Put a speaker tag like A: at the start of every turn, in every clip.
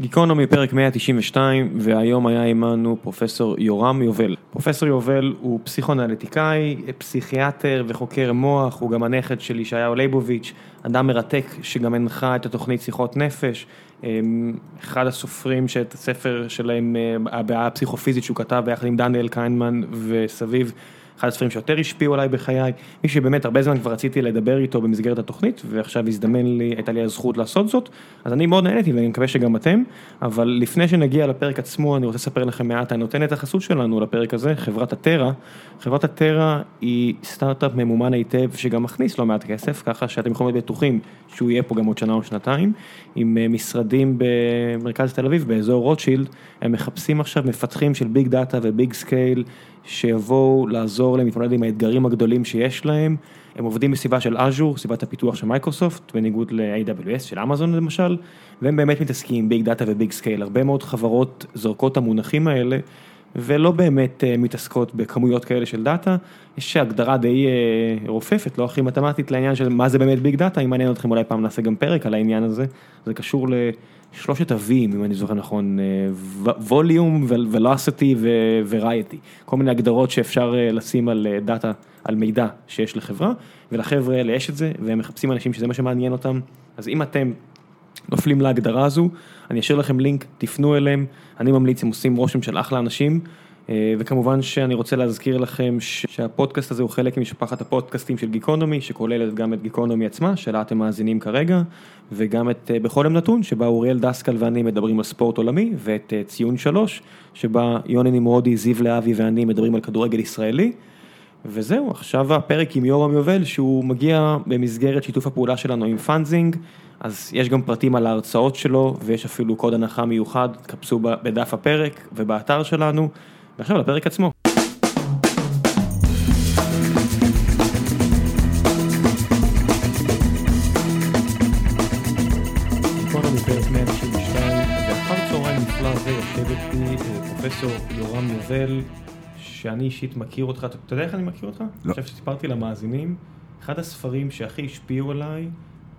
A: גיקונומי פרק 192 והיום היה עמנו פרופסור יורם יובל. פרופסור יובל הוא פסיכואנליטיקאי, פסיכיאטר וחוקר מוח, הוא גם הנכד של ישעיהו ליבוביץ', אדם מרתק שגם הנחה את התוכנית שיחות נפש, אחד הסופרים שאת הספר שלהם, הבעיה הפסיכופיזית שהוא כתב ביחד עם דניאל קיינמן וסביב. אחד הספרים שיותר השפיעו עליי בחיי, מי שבאמת הרבה זמן כבר רציתי לדבר איתו במסגרת התוכנית ועכשיו הזדמן לי, הייתה לי הזכות לעשות זאת, אז אני מאוד נהניתי ואני מקווה שגם אתם, אבל לפני שנגיע לפרק עצמו אני רוצה לספר לכם מעט, נותנת את החסות שלנו לפרק הזה, חברת הטרה, חברת הטרה היא סטארט-אפ ממומן היטב שגם מכניס לא מעט כסף, ככה שאתם יכולים להיות בטוחים שהוא יהיה פה גם עוד שנה או שנתיים, עם משרדים במרכז תל אביב באזור רוטשילד, הם מחפשים עכשיו מפתחים של big data ו big scale, שיבואו לעזור להם להתמודד עם האתגרים הגדולים שיש להם, הם עובדים בסביבה של אג'ור, סביבת הפיתוח של מיקרוסופט, בניגוד ל-AWS של אמזון למשל, והם באמת מתעסקים עם big data ו big scale, הרבה מאוד חברות זורקות המונחים האלה, ולא באמת מתעסקות בכמויות כאלה של data, יש הגדרה די רופפת, לא הכי מתמטית לעניין של מה זה באמת big data, אם מעניין אתכם אולי פעם נעשה גם פרק על העניין הזה, זה קשור לשלושת ה-V אם אני זוכר נכון, volume, velocity ורייטי, כל מיני הגדרות שאפשר לשים על דאטה, על מידע שיש לחברה, ולחבר'ה האלה יש את זה, והם מחפשים אנשים שזה מה שמעניין אותם, אז אם אתם נופלים להגדרה הזו, אני אשאיר לכם לינק, תפנו אליהם, אני ממליץ, הם עושים רושם של אחלה אנשים, וכמובן שאני רוצה להזכיר לכם שהפודקאסט הזה הוא חלק ממשפחת הפודקאסטים של גיקונומי, שכוללת גם את גיקונומי עצמה, שלה אתם מאזינים כרגע, וגם את בכל יום נתון, שבה אוריאל דסקל ואני מדברים על ספורט עולמי, ואת ציון שלוש, שבה יוני נמרודי, זיו להבי ואני מדברים על כדורגל ישראלי. וזהו, עכשיו הפרק עם יורם יובל, שהוא מגיע במסגרת שיתוף הפעולה שלנו עם פאנזינג, אז יש גם פרטים על ההרצאות שלו, ויש אפילו קוד הנחה מיוחד, תחפשו בדף הפרק ובאתר שלנו. ועכשיו לפרק עצמו. גיקונומי פרק 192, ואחר צהריים נפלא זה יושב איתי פרופסור יורם יובל, שאני אישית מכיר אותך, אתה יודע איך אני מכיר אותך?
B: לא.
A: אני חושב שסיפרתי למאזינים, אחד הספרים שהכי השפיעו עליי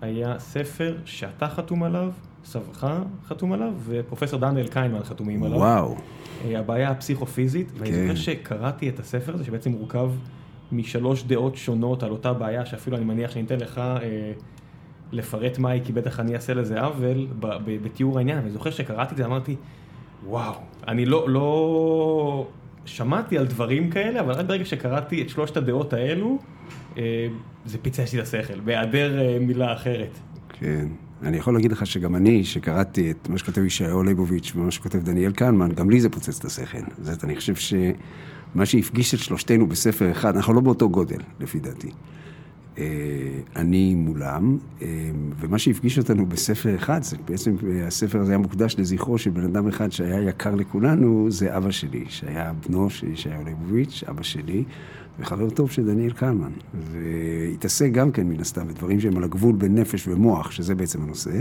A: היה ספר שאתה חתום עליו, סבך חתום עליו, ופרופסור דניאל קיינמן חתומים עליו.
B: וואו.
A: הבעיה הפסיכופיזית, ואני זוכר שקראתי את הספר הזה, שבעצם מורכב משלוש דעות שונות על אותה בעיה, שאפילו אני מניח שאני אתן לך לפרט מהי, כי בטח אני אעשה לזה עוול בתיאור העניין, ואני זוכר שקראתי את זה, אמרתי, וואו, אני לא שמעתי על דברים כאלה, אבל רק ברגע שקראתי את שלושת הדעות האלו, זה פיצץ לי את השכל, בהיעדר מילה אחרת.
B: כן. אני יכול להגיד לך שגם אני, שקראתי את מה שכותב ישעיהו ליבוביץ' ומה שכותב דניאל קנמן, גם לי זה פוצץ את השכל. זאת, אני חושב שמה שהפגיש את שלושתנו בספר אחד, אנחנו לא באותו גודל, לפי דעתי. אני מולם, ומה שהפגיש אותנו בספר אחד, זה בעצם הספר הזה היה מוקדש לזכרו של בן אדם אחד שהיה יקר לכולנו, זה אבא שלי, שהיה בנו של ישעיהו ליבוביץ', אבא שלי. וחבר טוב של דניאל קלמן, והתעסק גם כן מן הסתם בדברים שהם על הגבול בין נפש ומוח, שזה בעצם הנושא.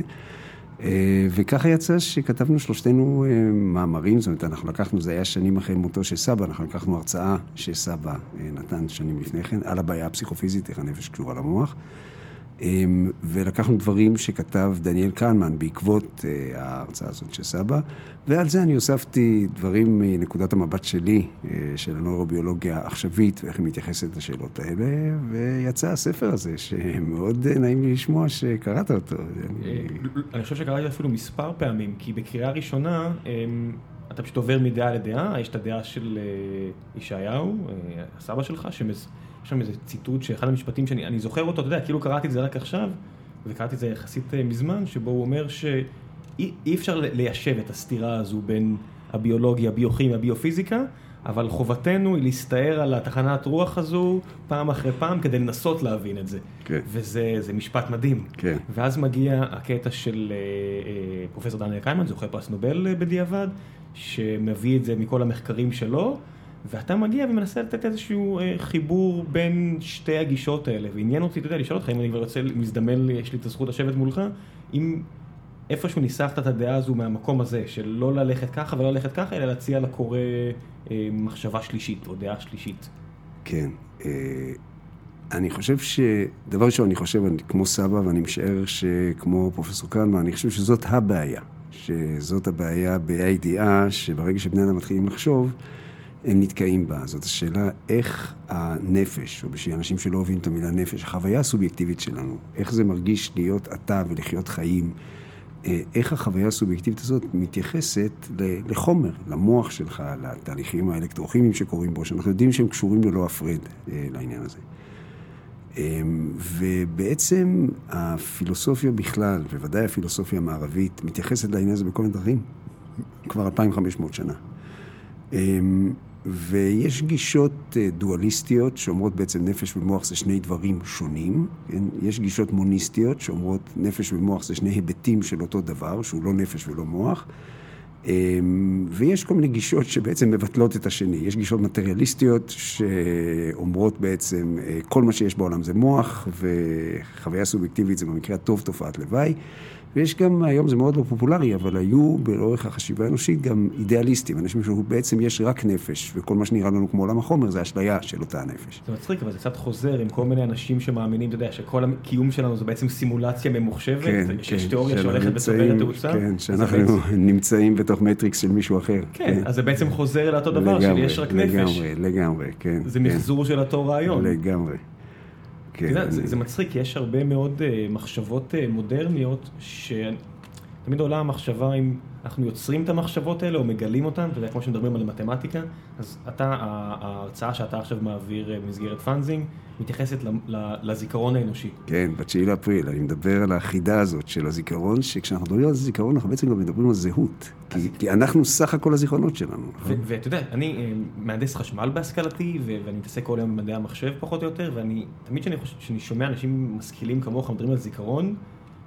B: וככה יצא שכתבנו שלושתנו מאמרים, זאת אומרת, אנחנו לקחנו, זה היה שנים אחרי מותו של סבא, אנחנו לקחנו הרצאה שסבא נתן שנים לפני כן, על הבעיה הפסיכופיזית, איך הנפש קשורה למוח. ולקחנו דברים שכתב דניאל קנמן בעקבות ההרצאה הזאת של סבא, ועל זה אני הוספתי דברים מנקודת המבט שלי, של הנוירוביולוגיה העכשווית, ואיך היא מתייחסת לשאלות האלה, ויצא הספר הזה, שמאוד נעים לי לשמוע שקראת אותו.
A: אני חושב שקראתי אפילו מספר פעמים, כי בקריאה ראשונה, אתה פשוט עובר מדעה לדעה, יש את הדעה של ישעיהו, הסבא שלך, יש שם איזה ציטוט שאחד המשפטים שאני זוכר אותו, אתה יודע, כאילו קראתי את זה רק עכשיו, וקראתי את זה יחסית מזמן, שבו הוא אומר שאי אפשר ליישב את הסתירה הזו בין הביולוגיה, הביוכימיה, הביופיזיקה, אבל חובתנו היא להסתער על התחנת רוח הזו פעם אחרי פעם כדי לנסות להבין את זה.
B: כן.
A: וזה משפט מדהים.
B: כן.
A: ואז מגיע הקטע של פרופסור דניאל קיימן, זוכה פרס נובל בדיעבד, שמביא את זה מכל המחקרים שלו. ואתה מגיע ומנסה לתת איזשהו חיבור בין שתי הגישות האלה, ועניין אותי, אתה יודע, לשאול אותך אם אני כבר רוצה, מזדמן לי, יש לי את הזכות לשבת מולך, אם איפשהו ניסחת את הדעה הזו מהמקום הזה, של לא ללכת ככה ולא ללכת ככה, אלא להציע לקורא מחשבה שלישית או דעה שלישית.
B: כן. אני חושב ש... דבר ראשון, אני חושב, אני כמו סבא, ואני משער שכמו פרופסור קלמן, אני חושב שזאת הבעיה. שזאת הבעיה בה"א הידיעה, שברגע שבני אדם מתחילים לחשוב, הם נתקעים בה. זאת השאלה איך הנפש, או בשביל אנשים שלא אוהבים את המילה נפש, החוויה הסובייקטיבית שלנו, איך זה מרגיש להיות אתה ולחיות חיים, אה, איך החוויה הסובייקטיבית הזאת מתייחסת לחומר, למוח שלך, לתהליכים האלקטרוכימיים שקורים בו, שאנחנו יודעים שהם קשורים ללא הפרד אה, לעניין הזה. אמ, ובעצם הפילוסופיה בכלל, בוודאי הפילוסופיה המערבית, מתייחסת לעניין הזה בכל מיני דרכים כבר 2,500 שנה. ויש גישות אה, דואליסטיות שאומרות בעצם נפש ומוח זה שני דברים שונים. כן? יש גישות מוניסטיות שאומרות נפש ומוח זה שני היבטים של אותו דבר, שהוא לא נפש ולא מוח. אמ, ויש כל מיני גישות שבעצם מבטלות את השני. יש גישות מטריאליסטיות שאומרות בעצם אה, כל מה שיש בעולם זה מוח, וחוויה סובייקטיבית זה במקרה הטוב תופעת לוואי. ויש גם, היום זה מאוד לא פופולרי, אבל היו באורך החשיבה האנושית גם אידיאליסטים, אנשים שבעצם יש רק נפש, וכל מה שנראה לנו כמו עולם החומר זה אשליה של אותה הנפש.
A: זה מצחיק, אבל זה קצת חוזר עם כל מיני אנשים שמאמינים, אתה יודע, שכל הקיום שלנו זה בעצם סימולציה ממוחשבת, כן, שיש כן, תיאוריה שהולכת וצוברת תאוצה.
B: כן, שאנחנו בעצם... נמצאים בתוך מטריקס של מישהו אחר.
A: כן, כן. אז זה בעצם חוזר לאותו דבר, לגמרי, שיש רק
B: לגמרי,
A: נפש.
B: לגמרי, לגמרי, כן.
A: זה מחזור של אותו רעיון.
B: לגמרי.
A: כן. אתה יודע, זה, זה מצחיק, יש הרבה מאוד uh, מחשבות uh, מודרניות, שתמיד עולה המחשבה אם אנחנו יוצרים את המחשבות האלה או מגלים אותן, אתה יודע, כמו שמדברים על מתמטיקה, אז אתה, ההרצאה שאתה עכשיו מעביר אה, במסגרת פאנזינג, מתייחסת לזיכרון האנושי.
B: כן, ב-9 לאפריל, אני מדבר על החידה הזאת של הזיכרון, שכשאנחנו מדברים על זיכרון, אנחנו בעצם גם מדברים על זהות. כי, כי אנחנו סך הכל הזיכרונות שלנו.
A: ואתה יודע, אני אה, מהנדס חשמל בהשכלתי, ואני מתעסק כל היום במדעי המחשב פחות או יותר, ואני, תמיד כשאני שומע אנשים משכילים כמוך מדברים על זיכרון,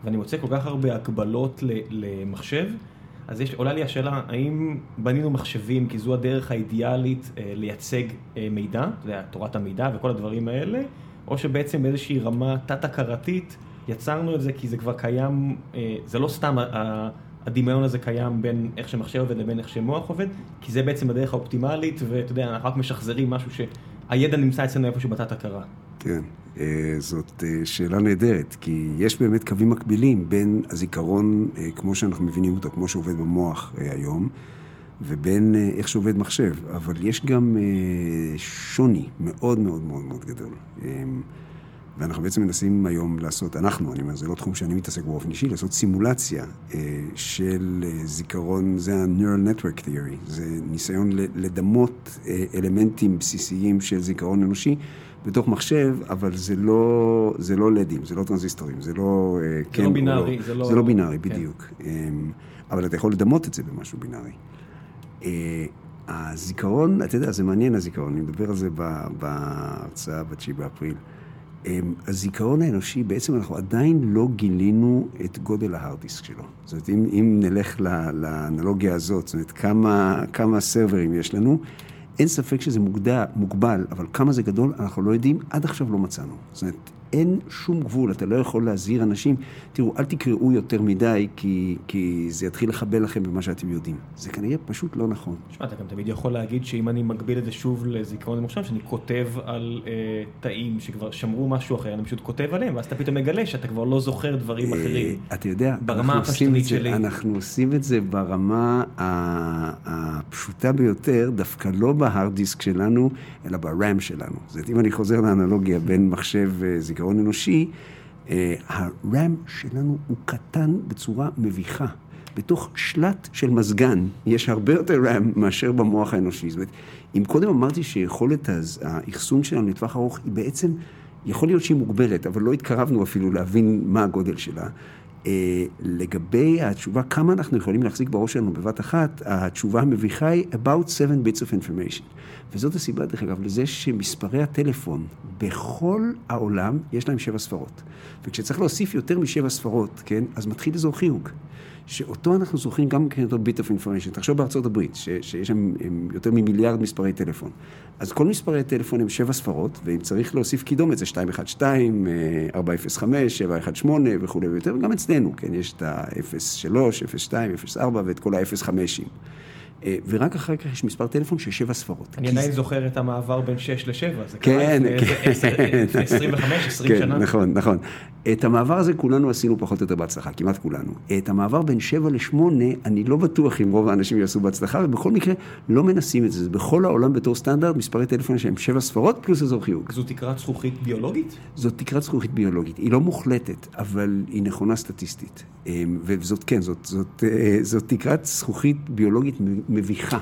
A: ואני מוצא כל כך הרבה הקבלות למחשב, אז יש, עולה לי השאלה, האם בנינו מחשבים כי זו הדרך האידיאלית אה, לייצג אה, מידע, אתה יודע, תורת המידע וכל הדברים האלה, או שבעצם באיזושהי רמה תת-הכרתית יצרנו את זה כי זה כבר קיים, אה, זה לא סתם הדמיון הזה קיים בין איך שמחשב עובד לבין איך שמוח עובד, כי זה בעצם הדרך האופטימלית, ואתה יודע, אנחנו רק משחזרים משהו שהידע נמצא אצלנו איפשהו בתת-הכרה.
B: כן. אה, זאת אה, שאלה נהדרת, כי יש באמת קווים מקבילים בין הזיכרון, אה, כמו שאנחנו מבינים אותו, כמו שעובד במוח היום, ובין איך שעובד מחשב, אבל יש גם שוני מאוד מאוד מאוד מאוד גדול. ואנחנו בעצם מנסים היום לעשות, אנחנו, אני אומר, זה לא תחום שאני מתעסק באופן אישי, לעשות סימולציה של זיכרון, זה ה-neural network theory, זה ניסיון לדמות אלמנטים בסיסיים של זיכרון אנושי. בתוך מחשב, אבל זה לא, זה לא לדים, זה לא טרנזיסטורים, זה לא...
A: אה, זה כן לא בינארי,
B: לא, זה לא... זה לא בינארי, כן. בדיוק. אמ, אבל אתה יכול לדמות את זה במשהו בינארי. אה, הזיכרון, אתה יודע, זה מעניין הזיכרון, אני מדבר על זה בהרצאה ב-9 באפריל. אמ, הזיכרון האנושי, בעצם אנחנו עדיין לא גילינו את גודל ה hard disk שלו. זאת אומרת, אם, אם נלך לאנלוגיה הזאת, זאת אומרת, כמה, כמה סרברים יש לנו, אין ספק שזה מוגדע, מוגבל, אבל כמה זה גדול, אנחנו לא יודעים, עד עכשיו לא מצאנו. זאת אומרת, אין שום גבול, אתה לא יכול להזהיר אנשים, תראו, אל תקראו יותר מדי, כי, כי זה יתחיל לחבל לכם במה שאתם יודעים. זה כנראה פשוט לא נכון.
A: תשמע, אתה גם תמיד יכול להגיד שאם אני מגביל את זה שוב לזיכרון ממוחשב, שאני כותב על אה, תאים שכבר שמרו משהו אחר, אני פשוט כותב עליהם, ואז אתה פתאום מגלה שאתה כבר לא זוכר דברים אה, אחרים.
B: אתה יודע, ברמה הפשטנית שלי. אנחנו עושים את זה ברמה הפשוטה ביותר, דווקא לא בהארד דיסק שלנו, אלא ברם שלנו. זאת אומרת, אם אני חוזר לאנלוגיה בין מחשב וזיכרון, זיכרון אנושי, אה, הרם שלנו הוא קטן בצורה מביכה. בתוך שלט של מזגן יש הרבה יותר רם מאשר במוח האנושי. זאת אומרת, אם קודם אמרתי שיכולת האחסון שלנו לטווח ארוך היא בעצם, יכול להיות שהיא מוגבלת, אבל לא התקרבנו אפילו להבין מה הגודל שלה. אה, לגבי התשובה, כמה אנחנו יכולים להחזיק בראש שלנו בבת אחת, התשובה המביכה היא about seven bits of information. וזאת הסיבה, דרך אגב, לזה שמספרי הטלפון בכל העולם יש להם שבע ספרות. וכשצריך להוסיף יותר משבע ספרות, כן, אז מתחיל אזור חיוג. שאותו אנחנו זוכרים גם כאותו bit of information. תחשוב בארצות הברית, ש, שיש שם יותר ממיליארד מספרי טלפון. אז כל מספרי טלפון הם שבע ספרות, ואם צריך להוסיף קידומת זה 212, 405, 718 וכולי ויותר, וגם אצלנו, כן, יש את ה-03, 02, 04 ואת כל ה-05. אה, ורק אחר כך יש מספר טלפון של שבע ספרות.
A: אני עדיין
B: זה-
A: זוכר את המעבר בין 6 ל-7, זה קרה
B: כן,
A: לפני
B: כן.
A: איזה 10, 25, 20
B: כן,
A: שנה.
B: נכון, נכון. את המעבר הזה כולנו עשינו פחות או יותר בהצלחה, כמעט כולנו. את המעבר בין 7 ל-8, אני לא בטוח אם רוב האנשים יעשו בהצלחה, ובכל מקרה לא מנסים את זה. זה בכל העולם בתור סטנדרט, מספרי טלפון שהם 7 ספרות פלוס אזור חיוג.
A: זו תקרת זכוכית ביולוגית?
B: זאת תקרת זכוכית ביולוגית, היא לא מוחלטת, אבל היא נכונה סטטיסטית. אמ, וזאת, כן, זאת, זאת, אה, זאת תקרת זכוכית ביולוגית מביכה.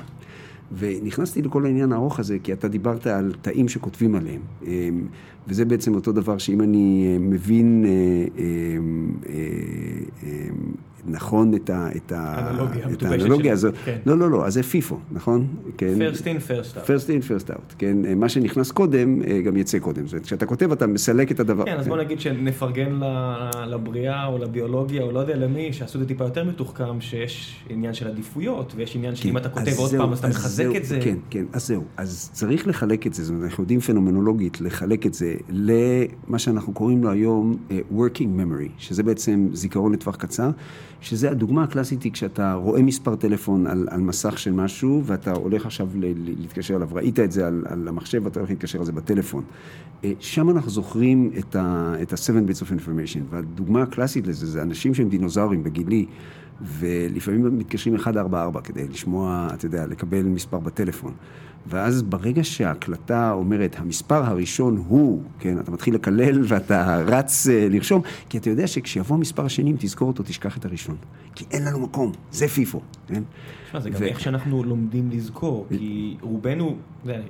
B: ונכנסתי לכל העניין הארוך הזה, כי אתה דיברת על תאים שכותבים עליהם. אמ, וזה בעצם אותו דבר שאם אני אה, מבין אה, אמ, אה, אמ, נכון את ה- את ה-
A: אנלוגיה
B: את האנלוגיה הזאת.
A: כן.
B: לא, לא, לא, אז זה פיפו, נכון? כן.
A: first in, first out.
B: first in, first out, כן? מה שנכנס קודם, אה, גם יצא קודם. זאת אומרת, כשאתה כותב, אתה מסלק את הדבר.
A: כן, אז בוא נגיד שנפרגן לבריאה או לביולוגיה או לא יודע למי, שעשו את זה טיפה יותר מתוחכם, שיש עניין של עדיפויות, ויש עניין שאם אתה כותב עוד פעם אז אתה מחזק את זה.
B: כן, כן, אז זהו. אז צריך לחלק את זה, זאת אומרת, אנחנו יודעים פנומנולוגית לחלק את זה למה שאנחנו קוראים לו היום אה, working memory, שזה בעצם זיכרון לטווח קצר, שזה הדוגמה הקלאסית היא כשאתה רואה מספר טלפון על, על מסך של משהו, ואתה הולך עכשיו ל, ל, להתקשר אליו, ראית את זה על, על המחשב, ואתה הולך להתקשר על זה בטלפון. אה, שם אנחנו זוכרים את ה- את ה-seven bits of information, והדוגמה הקלאסית לזה זה אנשים שהם דינוזאורים בגילי. ולפעמים מתקשרים 144 כדי לשמוע, אתה יודע, לקבל מספר בטלפון. ואז ברגע שההקלטה אומרת, המספר הראשון הוא, כן, אתה מתחיל לקלל ואתה רץ אה, לרשום, כי אתה יודע שכשיבוא המספר השני, אם תזכור אותו, תשכח את הראשון. כי אין לנו מקום, זה פיפו, כן?
A: תשמע, זה גם
B: ו-
A: איך שאנחנו לומדים לזכור, כי רובנו,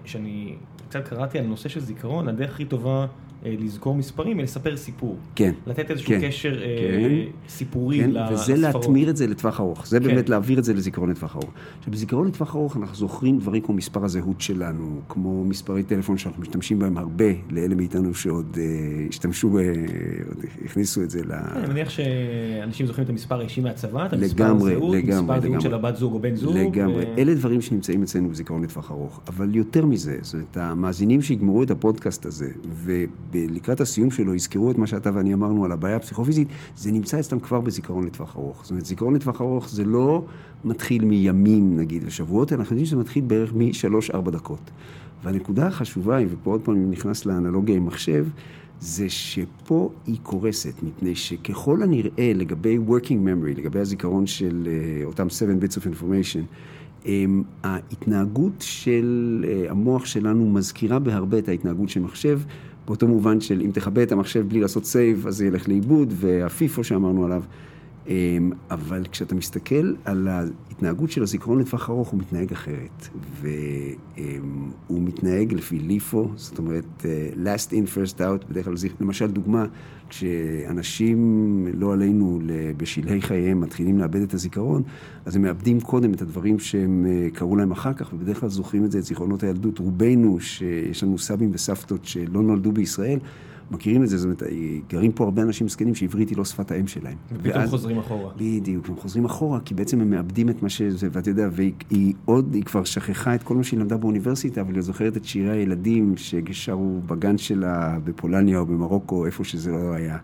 A: כשאני קצת קראתי על נושא של זיכרון, הדרך הכי טובה לזכור מספרים לספר סיפור.
B: כן.
A: לתת איזשהו
B: כן,
A: קשר אה,
B: כן.
A: סיפורי
B: כן,
A: לספרות.
B: וזה להתמיר את זה לטווח ארוך. זה
A: כן.
B: באמת להעביר את זה לזיכרון לטווח ארוך. עכשיו, בזיכרון לטווח ארוך אנחנו זוכרים דברים כמו מספר הזהות שלנו, כמו מספרי טלפון שאנחנו משתמשים בהם הרבה, לאלה מאיתנו שעוד אה, השתמשו, אה, עוד הכניסו את זה ל...
A: כן, אני מניח שאנשים זוכרים את המספר האישי מהצבא, את המספר
B: לגמרי,
A: הזהות,
B: לגמרי,
A: מספר זהות
B: לגמרי.
A: של הבת זוג או בן זוג.
B: לגמרי.
A: ו-
B: אלה דברים שנמצאים אצלנו בזיכרון לטווח ארוך. אבל יותר מזה, זאת אומרת, המאזינים שיגמרו את הפודקאסט הזה, ולקראת הסיום שלו יזכרו את מה שאתה ואני אמרנו על הבעיה הפסיכופיזית, זה נמצא אצלם כבר בזיכרון לטווח ארוך. זאת אומרת, זיכרון לטווח ארוך זה לא מתחיל מימים, נגיד, ושבועות, אלא אנחנו יודעים שזה מתחיל בערך משלוש-ארבע דקות. והנקודה החשובה היא, ופה עוד פעם אני נכנס לאנלוגיה עם מחשב, זה שפה היא קורסת, מפני שככל הנראה לגבי working memory, לגבי הזיכרון של uh, אותם 7 bits of information, um, ההתנהגות של uh, המוח שלנו מזכירה בהרבה את ההתנהגות של מחשב, באותו מובן של אם תכבה את המחשב בלי לעשות save, אז זה ילך לאיבוד, והפיפו שאמרנו עליו. Um, אבל כשאתה מסתכל על ההתנהגות של הזיכרון לטווח ארוך, הוא מתנהג אחרת. והוא מתנהג לפי ליפו, זאת אומרת, אה, last in, first out, בדרך כלל, למשל דוגמה, כשאנשים, לא עלינו, בשלהי חייהם מתחילים לאבד את הזיכרון, אז הם מאבדים קודם את הדברים שהם אה, קראו להם אחר כך, ובדרך כלל זוכרים את זה, את זיכרונות הילדות. רובנו, שיש לנו סבים וסבתות שלא נולדו בישראל, מכירים את זה, זאת אומרת, גרים פה הרבה אנשים זקנים שעברית היא לא שפת האם שלהם.
A: ופתאום
B: ואז-
A: חוזרים אחורה.
B: בדיוק, הם חוזרים אחורה, כי בעצם הם מאבדים את מה שזה, ואתה יודע, והיא היא עוד, היא כבר שכחה את כל מה שהיא למדה באוניברסיטה, אבל היא זוכרת את שירי הילדים ששרו בגן שלה בפולניה או במרוקו, איפה שזה לא היה.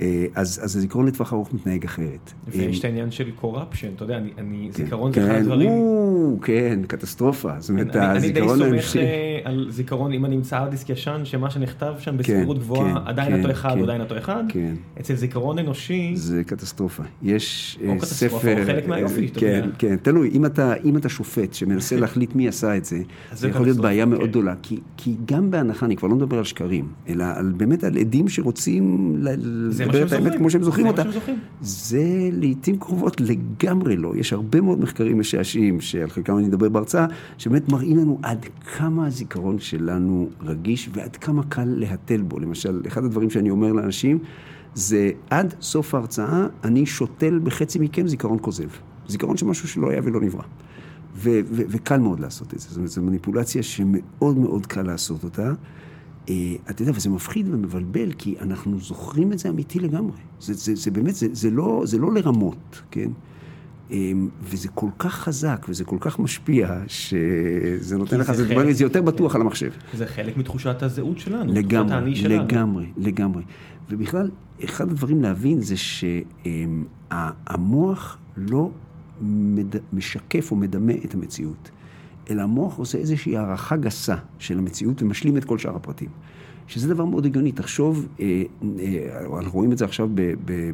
B: אה, אז, אז הזיכרון לטווח ארוך מתנהג אחרת.
A: ויש
B: אה,
A: את העניין של קורפשן, אתה יודע, אני- אני,
B: כן,
A: זיכרון זה אחד
B: כן,
A: הדברים.
B: או, כן, קטסטרופה. זאת אומרת,
A: אני, אני די
B: הזיכרון
A: סומך
B: האנושי.
A: על זיכרון, אם אני אמצא דיסק ישן, שמה שנכתב שם בסבירות
B: כן,
A: גבוהה,
B: כן,
A: עדיין
B: כן,
A: אותו אחד,
B: כן.
A: עדיין אותו אחד.
B: כן.
A: אצל זיכרון אנושי,
B: זה קטסטרופה. יש
A: או
B: אה,
A: קטסטרופה,
B: ספר...
A: או חלק מהיופי, אתה
B: כן,
A: יודע.
B: כן, תלוי, אם אתה, אם אתה שופט שמנסה להחליט מי עשה את זה, זה יכול להיות
A: קטסטרופה,
B: בעיה מאוד
A: כן.
B: גדולה, כי, כי גם בהנחה, אני כבר לא מדבר על שקרים, אלא על, באמת על עדים שרוצים
A: זה מה שהם
B: האמת
A: זוכרים.
B: כמו שהם זוכרים אותה. זה לעיתים קרובות לגמרי לא. יש הרבה מאוד מחקרים משעשעים, שעל חלקם אני אדבר בהרצאה, שבאמת מראים לנו עד כמה הזיכרון שלנו רגיש ועד כמה קל להתל בו. למשל, אחד הדברים שאני אומר לאנשים, זה עד סוף ההרצאה אני שותל בחצי מכם זיכרון כוזב. זיכרון של משהו שלא היה ולא נברא. ו- ו- וקל מאוד לעשות את זה. זאת אומרת, זו מניפולציה שמאוד מאוד קל לעשות אותה. אה, אתה יודע, וזה מפחיד ומבלבל, כי אנחנו זוכרים את זה אמיתי לגמרי. זה, זה, זה באמת, זה, זה, לא, זה לא לרמות, כן? אה, וזה כל כך חזק וזה כל כך משפיע, שזה נותן לך,
A: זה
B: זה,
A: חלק-
B: זה יותר בטוח על המחשב.
A: זה חלק מתחושת הזהות שלנו, תחושת
B: לגמרי,
A: האני שלנו.
B: לגמרי, לגמרי. ובכלל, אחד הדברים להבין זה שהמוח לא משקף או מדמה את המציאות, אלא המוח עושה איזושהי הערכה גסה של המציאות ומשלים את כל שאר הפרטים. שזה דבר מאוד הגיוני, תחשוב, אה, אה, אנחנו רואים את זה עכשיו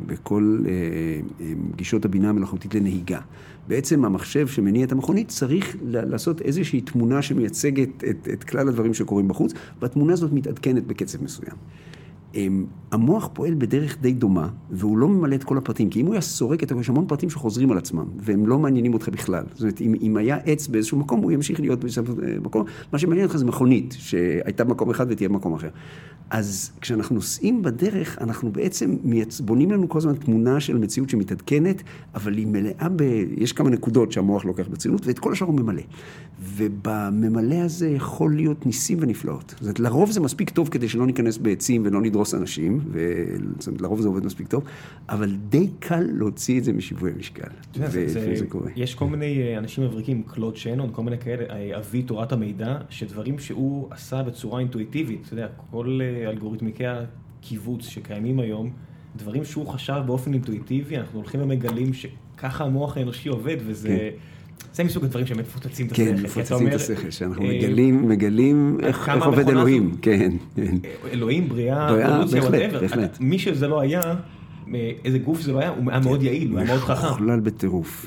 B: בכל אה, גישות הבינה המלאכותית לנהיגה. בעצם המחשב שמניע את המכונית צריך לעשות איזושהי תמונה שמייצגת את, את כלל הדברים שקורים בחוץ, והתמונה הזאת מתעדכנת בקצב מסוים. המוח פועל בדרך די דומה, והוא לא ממלא את כל הפרטים, כי אם הוא היה סורק יש המון פרטים שחוזרים על עצמם, והם לא מעניינים אותך בכלל. זאת אומרת, אם, אם היה עץ באיזשהו מקום, הוא ימשיך להיות באיזשהו מקום. מה שמעניין אותך זה מכונית, שהייתה במקום אחד ותהיה במקום אחר. אז כשאנחנו נוסעים בדרך, אנחנו בעצם בונים לנו כל הזמן תמונה של מציאות שמתעדכנת, אבל היא מלאה ב... יש כמה נקודות שהמוח לוקח ברצינות, ואת כל השאר הוא ממלא. ובממלא הזה יכול להיות ניסים ונפלאות. זאת אומרת, לרוב זה מספיק טוב כדי שלא ניכנס בעצים ולא נדרוס אנשים, ולרוב זה עובד מספיק טוב, אבל די קל להוציא את זה משיווי המשקל.
A: וזה קורה. יש כל מיני אה, אנשים מבריקים, קלוד שנון, כל מיני כאלה, אה, אבי תורת המידע, שדברים שהוא עשה בצורה אינטואיטיבית, אתה יודע, כל אה, אלגוריתמי הקיבוץ שקיימים היום, דברים שהוא חשב באופן אינטואיטיבי, אנחנו הולכים ומגלים שככה המוח האנושי עובד, וזה... כן. זה מסוג הדברים שבאמת מפוצצים את
B: השכל. כן, מפוצצים את השכל, שאנחנו מגלים, מגלים איך עובד אלוהים, כן, כן.
A: אלוהים, בריאה, אבולוציה, whatever. מי שזה לא היה, איזה גוף זה לא היה, הוא היה מאוד יעיל, הוא היה מאוד חכם.
B: מחולל בטירוף.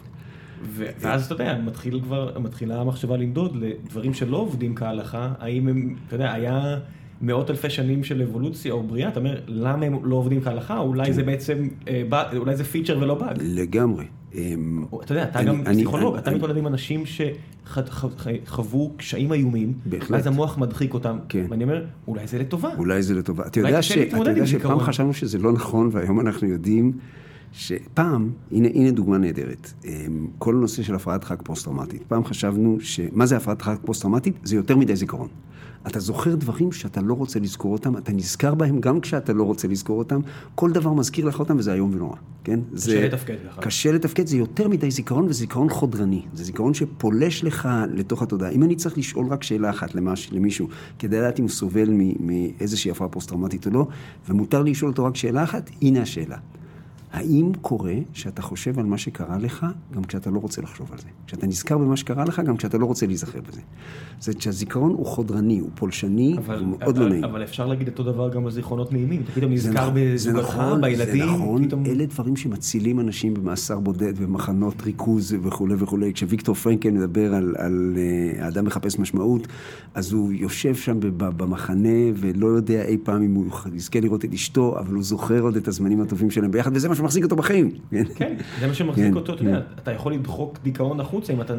A: ואז אתה יודע, מתחיל כבר, מתחילה המחשבה למדוד לדברים שלא עובדים כהלכה, האם הם, אתה יודע, היה מאות אלפי שנים של אבולוציה או בריאה, אתה אומר, למה הם לא עובדים כהלכה? אולי כן. זה בעצם, אה, אולי זה פיצ'ר ולא באג.
B: לגמרי.
A: אמ, אתה יודע, אתה גם פסיכולוג, אתה מתמודד עם אנשים שחוו קשיים איומים, ואז המוח מדחיק אותם, כן. ואני אומר, אולי זה לטובה.
B: אולי זה לטובה. אתה יודע שפעם חשבנו שזה לא נכון, והיום אנחנו יודעים שפעם, הנה דוגמה נהדרת, אמ, כל הנושא של הפרעת חג פוסט-טראומטית. פעם חשבנו שמה זה הפרעת חג פוסט-טראומטית? זה יותר מדי זיכרון. אתה זוכר דברים שאתה לא רוצה לזכור אותם, אתה נזכר בהם גם כשאתה לא רוצה לזכור אותם, כל דבר מזכיר לך אותם וזה איום ונורא, כן?
A: קשה זה, לתפקד לך.
B: קשה לתפקד, זה יותר מדי זיכרון וזה זיכרון חודרני, זה זיכרון שפולש לך לתוך התודעה. אם אני צריך לשאול רק שאלה אחת למש, למישהו, כדי לדעת אם הוא סובל מאיזושהי הפרעה פוסט-טראומטית או לא, ומותר לי לשאול אותו רק שאלה אחת, הנה השאלה. האם קורה שאתה חושב על מה שקרה לך גם כשאתה לא רוצה לחשוב על זה? כשאתה נזכר במה שקרה לך גם כשאתה לא רוצה להיזכר בזה. זאת שהזיכרון הוא חודרני, הוא פולשני, אבל, הוא מאוד
A: לא
B: נעים.
A: אבל אפשר להגיד אותו דבר גם על זיכרונות נעימים. אתה פתאום נזכר בזוגתך, נכון, בילדים.
B: זה נכון, פתאום... אלה דברים שמצילים אנשים במאסר בודד, במחנות ריכוז וכולי וכולי. כשוויקטור פרנקן מדבר על, על uh, האדם מחפש משמעות, אז הוא יושב שם במחנה ולא יודע אי פעם אם הוא יזכה לראות את אשתו, אבל הוא זוכר עוד את הזמנים הטובים שלהם ביחד, וזה מה שמחזיק אותו בחיים.
A: כן, זה מה שמחזיק כן, אותו, אתה יודע, כן. אתה יכול לדחוק דיכאון החוצה אם אתה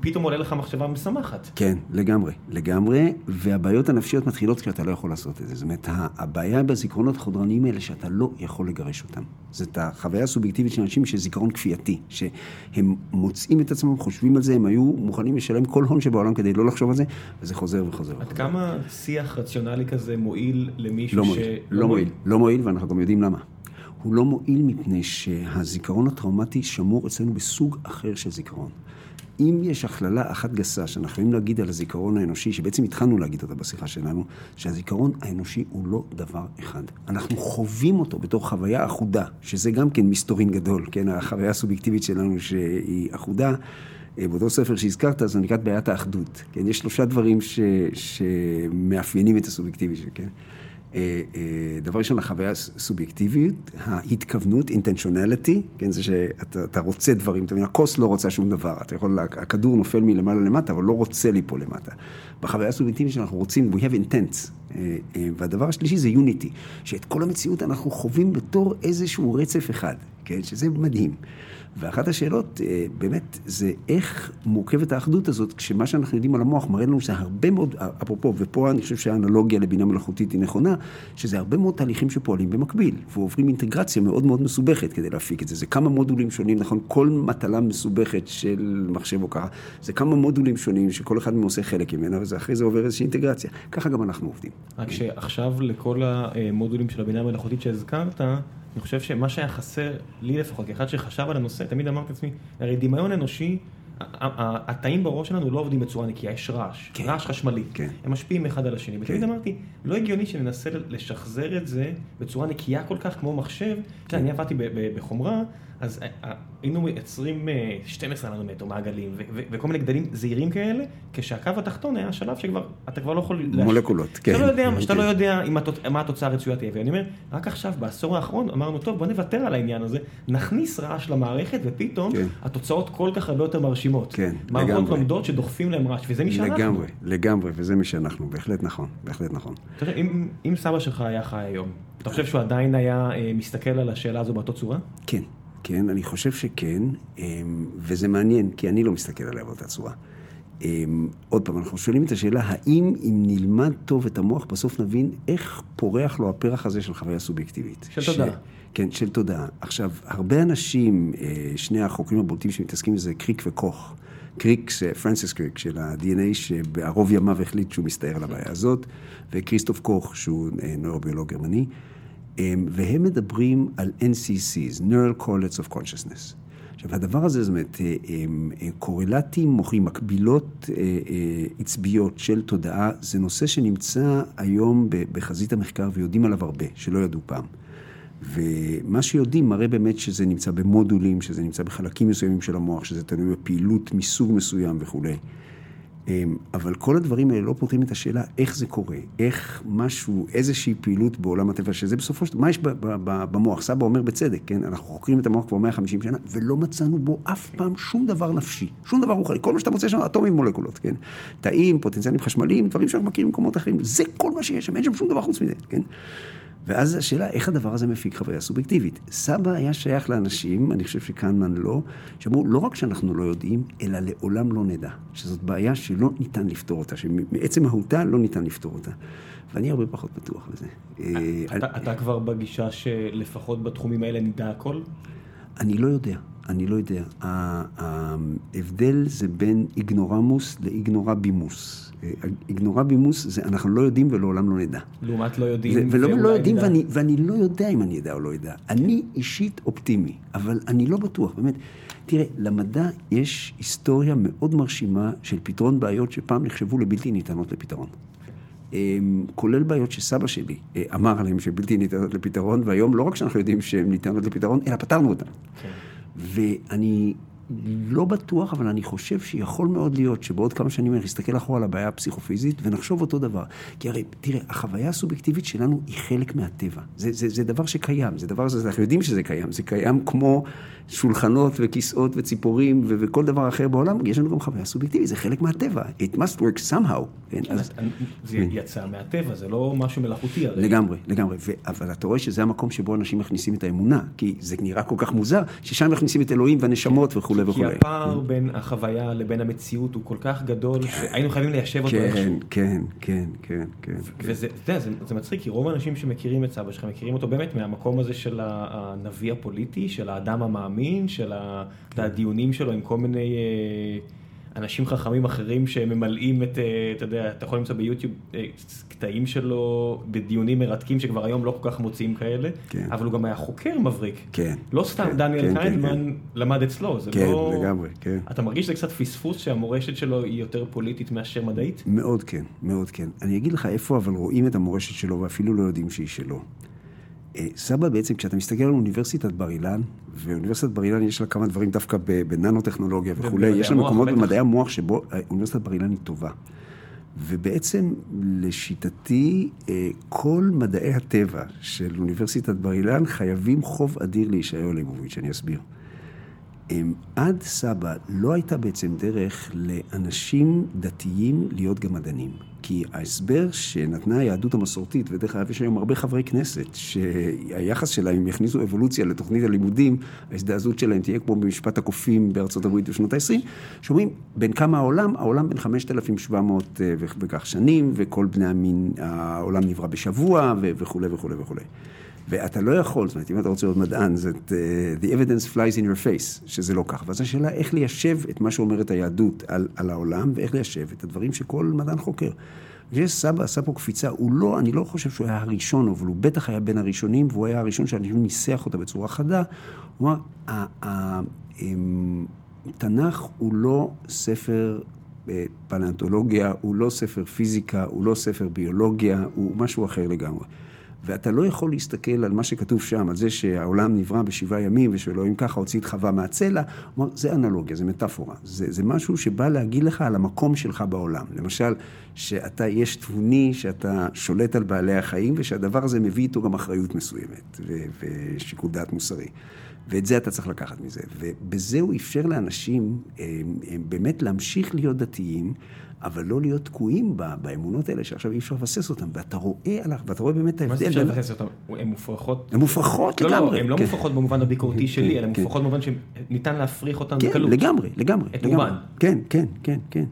A: פתאום עולה לך מחשבה משמחת.
B: כן, לגמרי, לגמרי, והבעיות הנפשיות מתחילות כשאתה לא יכול לעשות את זה. זאת אומרת, הבעיה בזיכרונות החודרניים האלה שאתה לא יכול לגרש אותם. זאת החוויה הסובייקטיבית של אנשים של זיכרון כפייתי, שהם מוצאים את עצמם, חושבים על זה, הם היו מוכנים לשלם כל הון שבעולם כדי לא לחשוב על זה, וזה חוזר וחוזר.
A: עד כמה שיח רציונלי כזה מועיל למישהו
B: לא ש... מועיל, לא מועיל, לא מועיל, ואנחנו גם יודעים למה. הוא לא מועיל מפני שהזיכרון הטראומטי שמור אצלנו בסוג אחר של זיכרון. אם יש הכללה אחת גסה שאנחנו יכולים להגיד על הזיכרון האנושי, שבעצם התחלנו להגיד אותה בשיחה שלנו, שהזיכרון האנושי הוא לא דבר אחד. אנחנו חווים אותו בתור חוויה אחודה, שזה גם כן מסתורין גדול, כן, החוויה הסובייקטיבית שלנו שהיא אחודה. אה, באותו ספר שהזכרת, זה נקרא בעיית האחדות. כן, יש שלושה דברים ש, שמאפיינים את הסובייקטיבית, כן? אה, אה, דבר ראשון, החוויה הסובייקטיבית, ההתכוונות, אינטנשיונליטי, כן, זה שאתה רוצה דברים, אתה מבין, הכוס לא רוצה שום דבר, אתה יכול, הכדור נופל מלמעלה למטה, אבל לא רוצה ליפול למטה. בחוויה הסובייקטיבית שאנחנו רוצים, we have intents. אה, והדבר השלישי זה יוניטי, שאת כל המציאות אנחנו חווים בתור איזשהו רצף אחד, כן, שזה מדהים. ואחת השאלות אה, באמת זה איך מורכבת האחדות הזאת, כשמה שאנחנו יודעים על המוח מראה לנו שזה הרבה מאוד, אפרופו, ופה אני חושב שהאנלוגיה לבינה מלאכותית היא נכונה, שזה הרבה מאוד תהליכים שפועלים במקביל, ועוברים אינטגרציה מאוד מאוד מסובכת כדי להפיק את זה. זה כמה מודולים שונים, נכון? כל מטלה מסובכת של מחשב או ככה, זה כמה מודולים שונים שכל אחד מהם עושה חלק ממנה, ואחרי זה עובר איזושהי אינטגרציה. ככה גם אנחנו עובדים.
A: רק שעכשיו לכל המודולים של הבינה המלאכותית שהזכרת, אני חושב שמה שהיה חסר, לי לפחות, כאחד שחשב על הנושא, תמיד אמרתי לעצמי, הרי דמיון אנושי התאים בראש שלנו לא עובדים בצורה נקייה, יש רעש,
B: כן.
A: רעש חשמלי.
B: כן.
A: הם משפיעים אחד על השני. ותמיד
B: כן.
A: אמרתי, לא הגיוני שננסה לשחזר את זה בצורה נקייה כל כך כמו מחשב. יודע, אני עבדתי בחומרה, אז אה, אה, היינו מייצרים אה, 12 ננומטר מעגלים וכל מיני גדלים זעירים כאלה, כשהקו התחתון היה שלב שכבר, אתה כבר לא יכול...
B: מולקולות, כן.
A: לא יודע, שאתה לא. יודע אם התוצ- מה התוצאה הרצויה תהיה. ואני אומר, רק עכשיו, בעשור האחרון, אמרנו, טוב, בוא נוותר על העניין הזה, נכניס רעש למערכת, ופתאום
B: כן.
A: התוצאות כל כך הרבה יותר מרשימות.
B: כן,
A: מערכות
B: לגמרי.
A: לומדות שדוחפים להם רעש, וזה מי שאנחנו.
B: לגמרי, לגמרי, וזה מי שאנחנו, בהחלט נכון, בהחלט נכון.
A: יודע, אם, סבא שלך היה חי היום, אתה חושב שהוא עדיין היה אה, מסתכל על השאלה הזו באותה צורה?
B: כן, כן, אני חושב שכן, אמ, וזה מעניין, כי אני לא מסתכל עליה באותה צורה. אמ, עוד פעם, אנחנו שואלים את השאלה, האם אם נלמד טוב את המוח, בסוף נבין איך פורח לו הפרח הזה של חוויה סובייקטיבית.
A: של תודעה.
B: כן, של תודעה. עכשיו, הרבה אנשים, אה, שני החוקרים הבולטים שמתעסקים בזה, קריק וקוך. קריק, פרנסיס קריק של ה-DNA, שבערוב ימיו החליט שהוא מסתער על הבעיה הזאת, וכריסטוף קוך, שהוא אה, נוירוביולוג גרמני, והם מדברים על NCCs, Neural Correlates of Consciousness. עכשיו, הדבר הזה, זאת אומרת, אה, אמ, אה, קורלטים מוחיים, מקבילות אה, עצביות של תודעה, זה נושא שנמצא היום בחזית המחקר ויודעים עליו הרבה, שלא ידעו פעם. ומה שיודעים מראה באמת שזה נמצא במודולים, שזה נמצא בחלקים מסוימים של המוח, שזה תלוי בפעילות מסוג מסוים וכולי. אמ, אבל כל הדברים האלה לא פותרים את השאלה איך זה קורה, איך משהו, איזושהי פעילות בעולם הטבע, שזה בסופו של דבר, מה יש במוח? סבא אומר בצדק, כן? אנחנו חוקרים את המוח כבר 150 שנה, ולא מצאנו בו אף פעם שום דבר נפשי, שום דבר רוחני. כל מה שאתה מוצא שם, אטומים ומולקולות, כן? תאים, פוטנציאלים חשמליים, דברים שאנחנו מכירים במקומות אחרים, זה כל מה שיש שם, אין שם שום דבר חוץ מזה, כן? ואז השאלה, איך הדבר הזה מפיק חוויה סובייקטיבית? סבא היה שייך לאנשים, אני חושב שקנמן לא, שאמרו, לא רק שאנחנו לא יודעים, אלא לעולם לא נדע. שזאת בעיה שלא ניתן לפתור אותה, שמעצם מהותה לא ניתן לפתור אותה. ואני הרבה פחות בטוח בזה. אה,
A: אתה, אתה כבר בגישה שלפחות בתחומים האלה נדע הכל?
B: אני לא יודע, אני לא יודע. ההבדל זה בין איגנורמוס לאיגנורבימוס. אה, איגנורבימוס זה אנחנו לא יודעים ולעולם לא נדע.
A: לעומת לא יודעים,
B: ולא
A: ואולי
B: לא יודעים,
A: נדע.
B: ואני, ואני לא יודע אם אני אדע או לא אדע. אני אישית אופטימי, אבל אני לא בטוח, באמת. תראה, למדע יש היסטוריה מאוד מרשימה של פתרון בעיות שפעם נחשבו לבלתי ניתנות לפתרון. אמ, כולל בעיות שסבא שלי אה, אמר עליהן שבלתי ניתנות לפתרון, והיום לא רק שאנחנו יודעים שהן ניתנות לפתרון, אלא פתרנו אותן.
A: כן.
B: ואני לא בטוח, אבל אני חושב שיכול מאוד להיות שבעוד כמה שנים אני אסתכל אחורה על הבעיה הפסיכופיזית ונחשוב אותו דבר. כי הרי, תראה, החוויה הסובייקטיבית שלנו היא חלק מהטבע. זה, זה, זה דבר שקיים, זה דבר, זה, אנחנו יודעים שזה קיים. זה קיים כמו שולחנות וכיסאות וציפורים ו- וכל דבר אחר בעולם, יש לנו גם חוויה סובייקטיבית, זה חלק מהטבע. It must work somehow. כן? אז,
A: זה יצא מהטבע, זה לא משהו מלאכותי הרי.
B: לגמרי, לגמרי. ו- אבל אתה רואה שזה המקום שבו אנשים מכניסים את האמונה, כי זה נראה כל כך מוזר, ששם מכניסים את אלוהים והנשמות וכולי
A: כי
B: וכולי.
A: הפער בין החוויה לבין המציאות הוא כל כך גדול, שהיינו חייבים ליישב אותו
B: כן,
A: איכשהו.
B: כן, כן, כן, כן.
A: וזה, אתה יודע, זה, מצחיק, כי רוב האנשים שמכירים את סבא שלך, מכירים אותו באמת מהמקום הזה של הנביא הפוליטי, של האדם המאמין, של הדיונים שלו עם כל מיני אה, אנשים חכמים אחרים שממלאים את, אה, אתה יודע, אתה יכול למצוא ביוטיוב אה, קטעים שלו בדיונים מרתקים שכבר היום לא כל כך מוצאים כאלה,
B: כן.
A: אבל הוא גם היה חוקר מבריק.
B: כן.
A: לא סתם
B: כן,
A: דניאל
B: כן, כן,
A: קיינמן למד אצלו, זה
B: כן,
A: לא...
B: לגמרי, כן.
A: אתה מרגיש שזה קצת פספוס שהמורשת שלו היא יותר פוליטית מאשר מדעית?
B: מאוד כן, מאוד כן. אני אגיד לך איפה אבל רואים את המורשת שלו ואפילו לא יודעים שהיא שלו. אה, סבא בעצם, כשאתה מסתכל על אוניברסיטת בר אילן, ואוניברסיטת בר אילן יש לה כמה דברים דווקא בננו-טכנולוגיה וכולי, יש לה מקומות. במדעי המוח שבו אה, אוניברסיטת בר אילן היא טובה. ובעצם, לשיטתי, אה, כל מדעי הטבע של אוניברסיטת בר אילן חייבים חוב אדיר לישעיהו ליבוביץ', אני אסביר. עד סבא לא הייתה בעצם דרך לאנשים דתיים להיות גם מדענים. כי ההסבר שנתנה היהדות המסורתית, ודרך אגב יש היום הרבה חברי כנסת, שהיחס שלהם, אם יכניסו אבולוציה לתוכנית הלימודים, ההזדעזעות שלהם תהיה כמו במשפט הקופים בארצות הברית בשנות ה-20, שאומרים, בין כמה העולם? העולם בין 5,700 אה, וכך שנים, וכל בני המין, העולם נברא בשבוע, וכולי וכולי וכולי. ואתה לא יכול, זאת אומרת, אם אתה רוצה להיות מדען, זה uh, the evidence flies in your face, שזה לא כך. ואז השאלה איך ליישב את מה שאומרת היהדות על, על העולם, ואיך ליישב את הדברים שכל מדען חוקר. כשסבא עשה פה קפיצה, הוא לא, אני לא חושב שהוא היה הראשון, אבל הוא בטח היה בין הראשונים, והוא היה הראשון שאנשים ניסח אותה בצורה חדה. הוא אמר, "ה- ה- אמ, תנ"ך הוא לא ספר פלנטולוגיה, הוא לא ספר פיזיקה, הוא לא ספר ביולוגיה, הוא משהו אחר לגמרי. ואתה לא יכול להסתכל על מה שכתוב שם, על זה שהעולם נברא בשבעה ימים ושאלוהים ככה הוציא את חווה מהצלע, אומר, זה אנלוגיה, זה מטאפורה. זה, זה משהו שבא להגיד לך על המקום שלך בעולם. למשל, שאתה יש תבוני, שאתה שולט על בעלי החיים, ושהדבר הזה מביא איתו גם אחריות מסוימת ושיקול דעת מוסרי. ואת זה אתה צריך לקחת מזה. ובזה הוא אפשר לאנשים הם, הם באמת להמשיך להיות דתיים, אבל לא להיות תקועים באמונות האלה, שעכשיו אי אפשר לבסס אותן. ואתה רואה, ואתה רואה באמת ההבדל.
A: מה זה אפשר לבסס אותן? הן מופרכות?
B: הן מופרכות לגמרי.
A: לא, לא, הן לא מופרכות במובן הביקורתי שלי, אלא מופרכות במובן שניתן להפריך אותן
B: בקלות. כן, לגמרי, לגמרי.
A: את רובן.
B: כן, כן, כן, כן.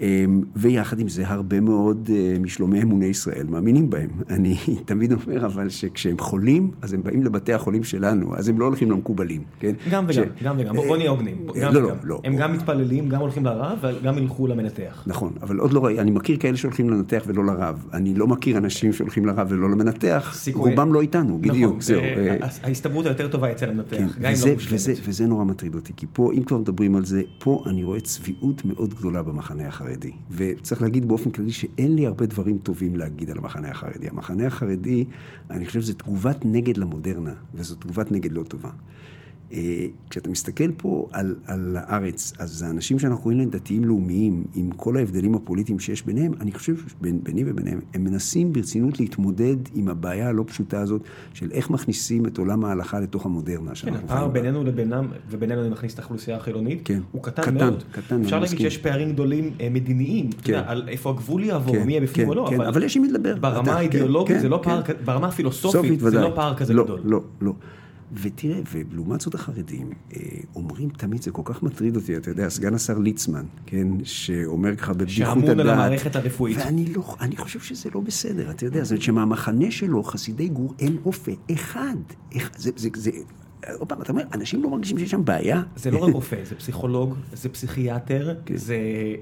B: אמ, ויחד עם זה הרבה מאוד אה, משלומי אמוני ישראל מאמינים בהם. אני תמיד אומר אבל שכשהם חולים, אז הם באים לבתי החולים שלנו, אז הם לא הולכים למקובלים, כן?
A: גם וגם, גם וגם, בוא נהיה הוגנים.
B: לא, לא, לא.
A: הם גם מתפללים, גם הולכים לרב, וגם ילכו למנתח.
B: נכון, אבל עוד לא ראיתי, אני מכיר כאלה שהולכים לנתח ולא לרב. אני לא מכיר אנשים שהולכים לרב ולא למנתח, רובם לא איתנו, בדיוק,
A: נכון, זהו. אה, ההסתברות היותר טובה אצל המנתח, כן, גם אם לא מושלמת.
B: וזה נורא מטריד אותי, כי פה, אם כבר מדברים על זה, פה אני רואה צביעות מאוד גדולה במחנה החרדי. החרדי. וצריך להגיד באופן כללי שאין לי הרבה דברים טובים להגיד על המחנה החרדי. המחנה החרדי, אני חושב שזו תגובת נגד למודרנה, וזו תגובת נגד לא טובה. אה, כשאתה מסתכל פה על, על הארץ, אז האנשים שאנחנו רואים להם דתיים לאומיים, עם כל ההבדלים הפוליטיים שיש ביניהם, אני חושב שביני וביניהם, הם מנסים ברצינות להתמודד עם הבעיה הלא פשוטה הזאת, של איך מכניסים את עולם ההלכה לתוך המודרנה.
A: כן, הפער בינינו לבינם, ובינינו אני מכניס את האוכלוסייה החילונית,
B: כן.
A: הוא קטן, קטן מאוד. קטן, אפשר להגיד שיש פערים גדולים אה, מדיניים, כן. יודע, על איפה הגבול יעבור, כן, מי יהיה בפנים
B: כן,
A: או לא,
B: כן, אבל, אבל יש עם מי לדבר.
A: ברמה כן, האידיאולוגית כן, זה לא כן, פער, כן. ברמה הפילוסופית זה לא פער כזה
B: לא,
A: גדול.
B: לא, לא. ותראה, ולעומת זאת החרדים, אה, אומרים תמיד, זה כל כך מטריד אותי, אתה יודע, סגן השר ליצמן, כן, שאומר ככה בבדיחות הדעת.
A: שאמון על המערכת הרפואית.
B: ואני לא, אני חושב שזה לא בסדר, אתה יודע, זאת אומרת שמהמחנה שלו, חסידי גור, אין רופא אחד. זה, זה, זה, עוד פעם, אתה אומר, אנשים לא מרגישים שיש שם בעיה.
A: זה לא רק רופא, זה פסיכולוג, זה פסיכיאטר, כן. זה,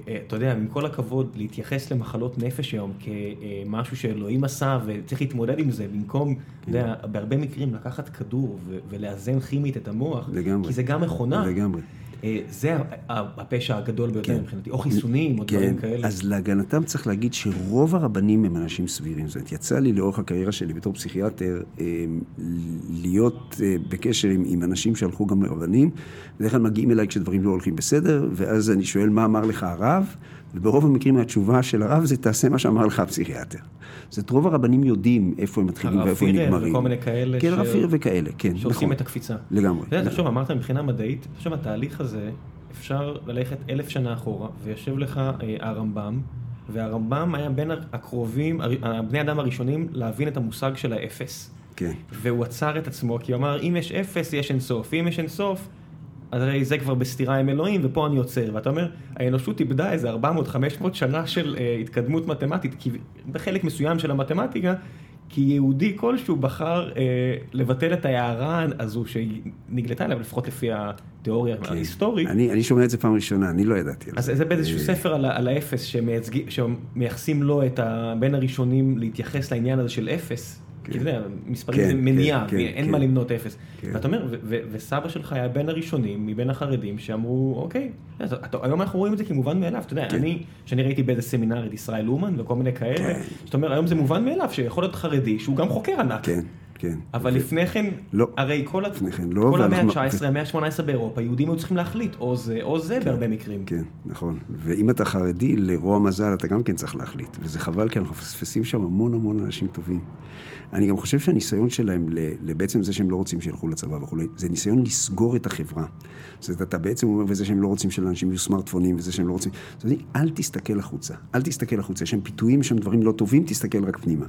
A: אה, אתה יודע, עם כל הכבוד, להתייחס למחלות נפש היום כמשהו שאלוהים עשה וצריך להתמודד עם זה, במקום, אתה יודע, כן. בהרבה מקרים לקחת כדור ולאזן כימית את המוח,
B: לגמרי.
A: כי זה גם מכונה.
B: לגמרי.
A: אה, זה הפשע הגדול ביותר כן. מבחינתי, או חיסונים, או כן. דברים כאלה.
B: אז להגנתם צריך להגיד שרוב הרבנים הם אנשים סבירים. זאת אומרת, יצא לי לאורך הקריירה שלי בתור פסיכיאטר אה, להיות אה, בקשר עם, עם אנשים שהלכו גם לרבנים. בדרך כלל מגיעים אליי כשדברים לא הולכים בסדר, ואז אני שואל מה אמר לך הרב, וברוב המקרים התשובה של הרב זה תעשה מה שאמר לך הפסיכיאטר. זאת רוב הרבנים יודעים איפה הם מתחילים ואיפה הם נגמרים.
A: הרב פירר וכל מיני כאלה.
B: כן, הרב פירר וכאלה, כן, נכון.
A: שעושים את הקפיצה.
B: לגמרי.
A: אתה יודע, תחשוב, אמרת מבחינה מדעית, תחשוב, התהליך הזה, אפשר ללכת אלף שנה אחורה, ויושב לך אה, הרמב"ם, והרמב"ם היה בין הקרובים, בני אדם הראשונים, להבין את המושג של האפס.
B: כן.
A: והוא עצר את עצמו, כי הוא אמר, אם יש אפס, יש אינסוף. אם יש אינסוף, הרי זה כבר בסתירה עם אלוהים, ופה אני עוצר. ואתה אומר, האנושות איבדה איזה 400-500 שנה של uh, התקדמות מתמטית, כי בחלק מסוים של המתמטיקה, כי יהודי כלשהו בחר uh, לבטל את ההערה הזו שנגלתה אליו, לפחות לפי התיאוריה כן. ההיסטורית.
B: אני, אני שומע את זה פעם ראשונה, אני לא ידעתי
A: על זה. אז זה באיזשהו אה, ספר על, על האפס, שמייחסים לו את ה, בין הראשונים להתייחס לעניין הזה של אפס. כי אתה יודע, מספרים זה מניעה, אין מה למנות אפס. ואתה אומר, וסבא שלך היה בין הראשונים, מבין החרדים, שאמרו, אוקיי, היום אנחנו רואים את זה כמובן מאליו, אתה יודע, אני, שאני ראיתי באיזה סמינר את ישראל אומן וכל מיני כאלה, זאת אומרת, היום זה מובן מאליו שיכול להיות חרדי שהוא גם חוקר ענק.
B: כן.
A: אבל לפני כן,
B: לא.
A: הרי כל,
B: כן, לא,
A: כל המאה ה-19, המאה ה-18 באירופה, יהודים היו צריכים להחליט, או זה או זה כן, בהרבה מקרים.
B: כן, נכון. ואם אתה חרדי, לרוע מזל אתה גם כן צריך להחליט. וזה חבל, כי אנחנו מפספסים שם המון המון אנשים טובים. אני גם חושב שהניסיון שלהם, בעצם זה שהם לא רוצים שילכו לצבא וכולי, זה ניסיון לסגור את החברה. זאת אומרת, אתה בעצם אומר, וזה שהם לא רוצים שלאנשים יהיו סמארטפונים, וזה שהם לא רוצים... זאת אומרת, אל תסתכל החוצה, אל תסתכל החוצה. יש שם פיתויים, יש שם דברים לא טובים, תסתכל רק פנימה.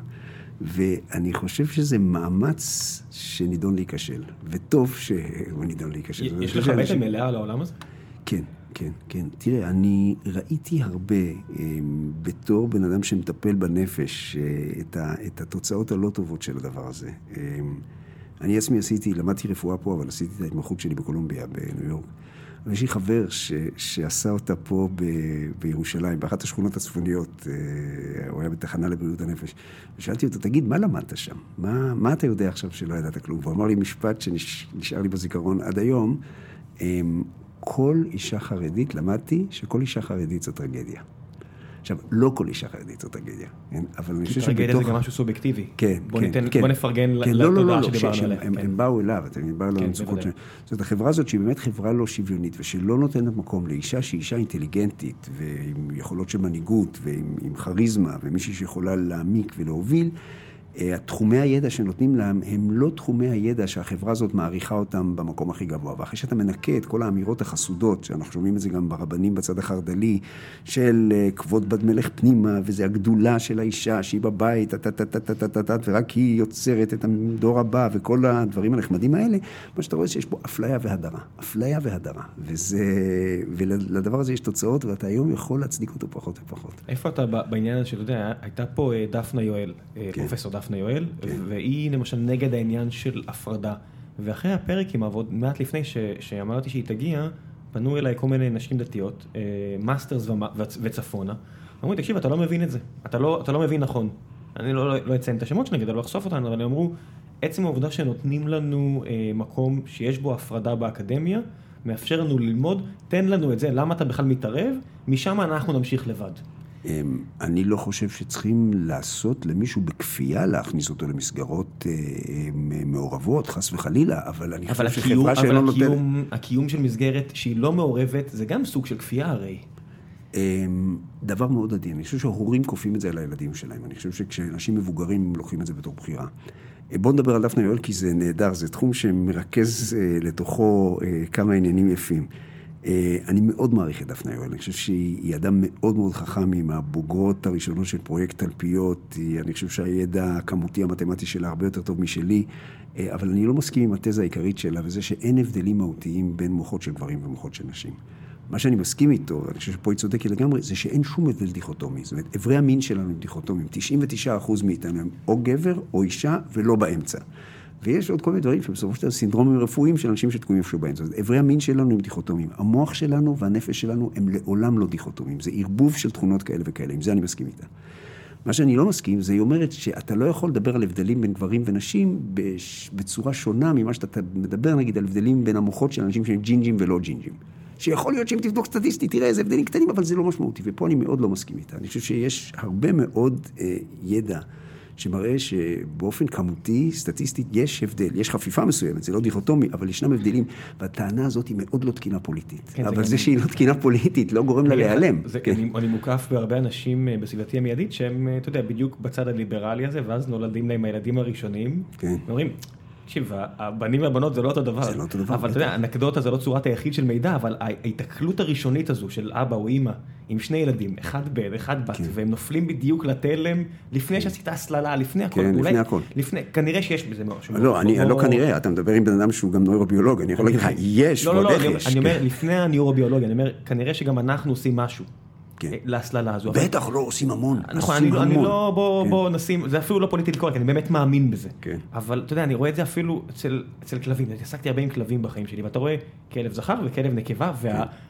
B: ואני חושב שזה מאמץ שנידון להיכשל, וטוב שהוא נידון להיכשל.
A: יש לך בטן מלאה על העולם הזה?
B: כן, כן, כן. תראה, אני ראיתי הרבה, אמ, בתור בן אדם שמטפל בנפש, אה, את, ה, את התוצאות הלא טובות של הדבר הזה. אמ, אני עצמי עשיתי, למדתי רפואה פה, אבל עשיתי את ההתמחות שלי בקולומביה, בניו יורק. ויש לי חבר ש, שעשה אותה פה ב, בירושלים, באחת השכונות הצפוניות, אה, הוא היה בתחנה לבריאות הנפש. ושאלתי אותו, תגיד, מה למדת שם? מה, מה אתה יודע עכשיו שלא ידעת כלום? והוא אמר לי משפט שנשאר לי בזיכרון עד היום. אמ, כל אישה חרדית, למדתי שכל אישה חרדית זו טרגדיה. עכשיו, לא כל אישה חרדית זו טרגדיה, כן? אבל אני חושב
A: שבתוך... טרגדיה זה גם משהו סובייקטיבי.
B: כן,
A: בוא
B: כן,
A: ניתן,
B: כן.
A: בוא נפרגן
B: כן, לא, לא,
A: לתודעה
B: לא,
A: שדיברנו
B: ש-
A: עליה.
B: הם,
A: כן.
B: הם באו אליו, אתם יודעים, באו
A: כן,
B: למצוקות
A: בוודאי.
B: שלהם. זאת אומרת, החברה הזאת שהיא באמת חברה לא שוויונית, ושלא נותנת מקום לאישה שהיא אישה אינטליגנטית, ועם יכולות של מנהיגות, ועם עם כריזמה, ומישהי שיכולה להעמיק ולהוביל, התחומי הידע שנותנים להם הם לא תחומי הידע שהחברה הזאת מעריכה אותם במקום הכי גבוה. ואחרי שאתה מנקה את כל האמירות החסודות, שאנחנו שומעים את זה גם ברבנים בצד החרד"לי, של אה, כבוד בת מלך פנימה, וזה הגדולה של האישה שהיא בבית, טה-טה-טה-טה-טה-טה, ורק היא יוצרת את הדור הבא, וכל הדברים הנחמדים האלה, מה שאתה רואה שיש פה אפליה והדרה. אפליה והדרה. וזה, ולדבר הזה יש תוצאות, ואתה היום יכול להצדיק אותו פחות ופחות.
A: איפה אתה בעניין הזה שאתה יודע, הייתה פה אה, דפנה יואל, אה,
B: כן.
A: פרופסור דפנה יואל,
B: כן.
A: והיא למשל נגד העניין של הפרדה. ואחרי הפרק עם העבוד, מעט לפני ש- שאמרתי שהיא תגיע, פנו אליי כל מיני נשים דתיות, אה, מאסטרס וצפונה, אמרו לי, תקשיב, אתה לא מבין את זה, אתה לא, אתה לא מבין נכון. אני לא, לא, לא אציין את השמות שלהם כדי לא לחשוף אותנו, אבל הם אמרו, עצם העובדה שנותנים לנו אה, מקום שיש בו הפרדה באקדמיה, מאפשר לנו ללמוד, תן לנו את זה, למה אתה בכלל מתערב, משם אנחנו נמשיך לבד.
B: אמ, אני לא חושב שצריכים לעשות למישהו בכפייה להכניס אותו למסגרות אה, אמ, מעורבות, חס וחלילה, אבל אני
A: אבל
B: חושב
A: הקיום,
B: שחברה שלא
A: אבל
B: נותנת...
A: הקיום, הקיום של מסגרת שהיא לא מעורבת, זה גם סוג של כפייה הרי.
B: אמ, דבר מאוד עדין, אני חושב שההורים כופים את זה על הילדים שלהם, אני חושב שכשאנשים מבוגרים לוקחים את זה בתור בחירה. אה, בואו נדבר על דפנה יואל כי זה נהדר, זה תחום שמרכז אה, לתוכו כמה עניינים יפים. אה, אני מאוד מעריך את דפנה יואל, אני חושב שהיא אדם מאוד מאוד חכם, היא מהבוגרות הראשונות של פרויקט תלפיות, אני חושב שהידע הכמותי המתמטי שלה הרבה יותר טוב משלי, אה, אבל אני לא מסכים עם התזה העיקרית שלה, וזה שאין הבדלים מהותיים בין מוחות של גברים ומוחות של נשים. מה שאני מסכים איתו, ואני חושב שפה היא צודקת לגמרי, זה שאין שום הבדל דיכוטומי. זאת אומרת, אברי המין שלנו הם דיכוטומיים. 99% מאיתנו הם או גבר או אישה ולא באמצע. ויש עוד כל מיני דברים שבסופו של דבר סינדרומים רפואיים של אנשים שתקועים איפשהו באמצע. אברי המין שלנו הם דיכוטומיים. המוח שלנו והנפש שלנו הם לעולם לא דיכוטומיים. זה ערבוב של תכונות כאלה וכאלה, עם זה אני מסכים איתה. מה שאני לא מסכים, זה היא אומרת שאתה לא יכול לדבר על הבדלים בין גברים ונשים בצורה שונה ממה שאתה מדבר, נגיד, על הבדלים בין המוחות של אנשים שהם ג'ינג'ים ולא ג'ינג'ים. שיכול להיות שאם תבדוק סטטיסטית, תראה איזה הבדלים קטנים, אבל זה לא משמעותי, ופה אני מאוד לא מסכים איתה. אני חושב שיש הרבה מאוד אה, ידע שמראה שבאופן כמותי, סטטיסטית, יש הבדל, יש חפיפה מסוימת, זה לא דיכוטומי, אבל ישנם הבדלים, והטענה הזאת היא מאוד לא תקינה פוליטית.
A: כן, זה
B: אבל
A: גם-
B: זה שהיא לא תקינה פוליטית לא גורם לה להיעלם.
A: זה,
B: כן.
A: אני, אני מוקף בהרבה אנשים אה, בסביבתי המיידית שהם, אה, אתה יודע, בדיוק בצד הליברלי הזה, ואז נולדים להם הילדים הראשונים.
B: כן.
A: ואומרים, תקשיב, הבנים והבנות זה לא אותו דבר.
B: זה לא אותו דבר,
A: אבל אתה יודע, אנקדוטה זה לא צורת היחיד של מידע, אבל ההיתקלות הראשונית הזו של אבא או אימא עם שני ילדים, אחד בן, אחד בת,
B: כן.
A: והם נופלים בדיוק לתלם לפני שעשית הסללה, לפני הכל.
B: כן,
A: אולי-
B: לפני הכל.
A: לפני, כנראה שיש בזה משהו.
B: לא, אני לא כנראה, אתה מדבר עם בן אדם שהוא גם נוירוביולוג, אני יכול להגיד לך, יש,
A: לא, לא,
B: ועוד
A: לא,
B: איך יש.
A: אני אומר,
B: כן.
A: לפני הנוירוביולוגיה, אני אומר, כנראה שגם אנחנו עושים משהו.
B: כן.
A: אה, להסללה הזו. אבל-
B: בטח לא עושים המון,
A: נכון,
B: עושים
A: אני, לא- אני
B: המון.
A: לא, בוא,
B: כן.
A: בוא נשים, זה אפילו לא פוליטיקלי קורקט, אני באמת מאמין בזה.
B: כן.
A: אבל אתה יודע, אני רואה את זה אפילו אצל, אצל כלבים, התעסקתי הרבה עם כלבים בחיים שלי, ואתה רואה כלב זכר וכלב נקבה,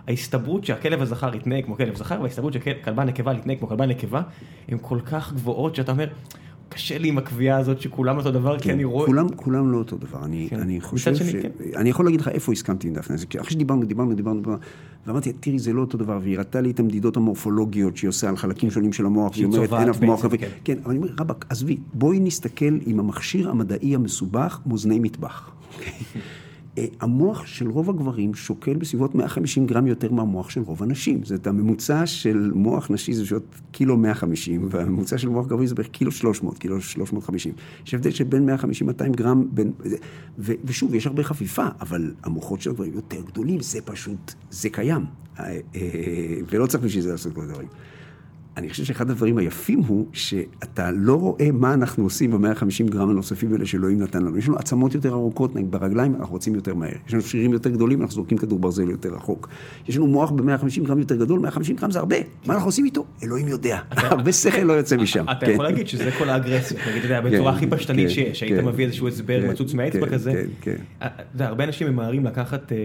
A: וההסתברות שהכלב הזכר יתנהג כמו כלב זכר, וההסתברות שכלבה נקבה יתנהג כמו כלבה נקבה, הן כל כך גבוהות שאתה אומר, קשה לי עם הקביעה הזאת שכולם אותו דבר, כי אני רואה...
B: כולם, כולם לא אותו דבר, אני,
A: כן.
B: אני חושב
A: שני,
B: ש...
A: כן.
B: אני יכול להגיד לך איפה הסכמתי עם דפנה, אחרי שדיברנו, דיברנו, דיברנו, דיברנו, ואמרתי, תראי, זה לא אותו דבר, והיא הראתה לי את המדידות המורפולוגיות שהיא עושה על חלקים שונים של המוח,
A: שהיא
B: אומרת, אין אף מוח,
A: כן.
B: כן, אבל אני אומר, רבאק, עזבי, בואי נסתכל עם המכשיר המדעי המסובך, מאזני מטבח. אה, המוח של רוב הגברים שוקל בסביבות 150 גרם יותר מהמוח של רוב הנשים. זאת הממוצע של מוח נשי זה בסביבות קילו 150, והממוצע של מוח גברי זה בערך קילו 300, קילו 350. יש הבדל של בין 150-200 גרם, בין, ו, ושוב, יש הרבה חפיפה, אבל המוחות של הגברים יותר גדולים, זה פשוט, זה קיים. אה, אה, ולא צריך בשביל זה לעשות כל הדברים. אני חושב שאחד הדברים היפים הוא שאתה לא רואה מה אנחנו עושים ב-150 גרם הנוספים האלה שאלוהים נתן לנו. יש לנו עצמות יותר ארוכות, נגיד ברגליים, אנחנו רוצים יותר מהר. יש לנו שרירים יותר גדולים, אנחנו זורקים כדור ברזל יותר רחוק. יש לנו מוח ב-150 גרם יותר גדול, 150 גרם זה הרבה. מה אנחנו עושים איתו? אלוהים יודע. הרבה שכל לא יוצא משם.
A: אתה
B: כן.
A: יכול להגיד שזה כל האגרסיה, נגיד, אתה יודע, בצורה
B: כן,
A: הכי פשטנית
B: כן,
A: שיש, היית
B: כן,
A: מביא איזשהו הסבר
B: כן,
A: מצוץ מהאצבע
B: כן,
A: כזה.
B: כן, כן.
A: אה, יודע, הרבה אנשים ממהרים לקחת אה,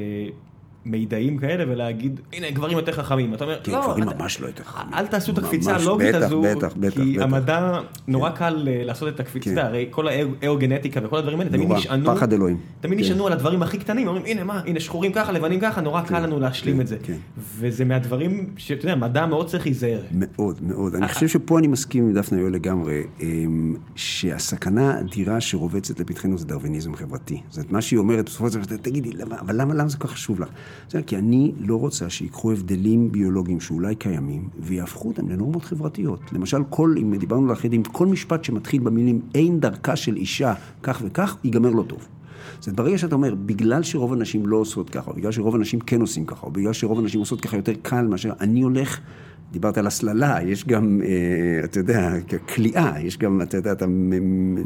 A: מידעים כאלה ולהגיד, הנה, גברים יותר חכמים. אתה אומר,
B: כן,
A: לא,
B: גברים ממש לא יותר חכמים.
A: אל תעשו את הקפיצה הלוגית הזו,
B: בטח, בטח,
A: כי
B: בטח.
A: המדע, נורא קל אה, לעשות את הקפיצה,
B: כן.
A: הרי כל האירוגנטיקה וכל הדברים האלה תמיד נשענו,
B: פחד אלוהים.
A: תמיד
B: כן.
A: נשענו על הדברים הכי קטנים, אומרים, הנה מה, הנה שחורים ככה, לבנים ככה, נורא קל לנו להשלים
B: כן,
A: את זה.
B: כן.
A: וזה מהדברים שאתה יודע, מדע מאוד צריך להיזהר.
B: מאוד, מאוד. אני חושב שפה אני מסכים עם דפנה יואל לגמרי, אמ, שהסכנה האדירה שרובצת לפתחנו זה דרוויניזם חברתי. זאת אומרת, מה שהיא אומרת, בסופו של דבר, תגידי, למה, אבל למה, למה זה כל כך חשוב לך? זה כי אני לא רוצה שיקחו הבדלים ביולוגיים שאולי קיימים, ויהפכו אותם לנורמות חברתיות. למשל, כל, אם דיברנו על החדים, כל משפט שמתחיל במילים אין דרכה של אישה כך וכך, ייגמר לא טוב. אומרת, ברגע שאתה אומר, בגלל שרוב הנשים לא עושות ככה, או בגלל שרוב הנשים כן עושים ככה, או בגלל שרוב הנשים עושות ככה יותר קל מאשר אני הולך, דיברת על הסללה, יש גם, אה, אתה יודע, כליאה, יש גם, אתה יודע, אתה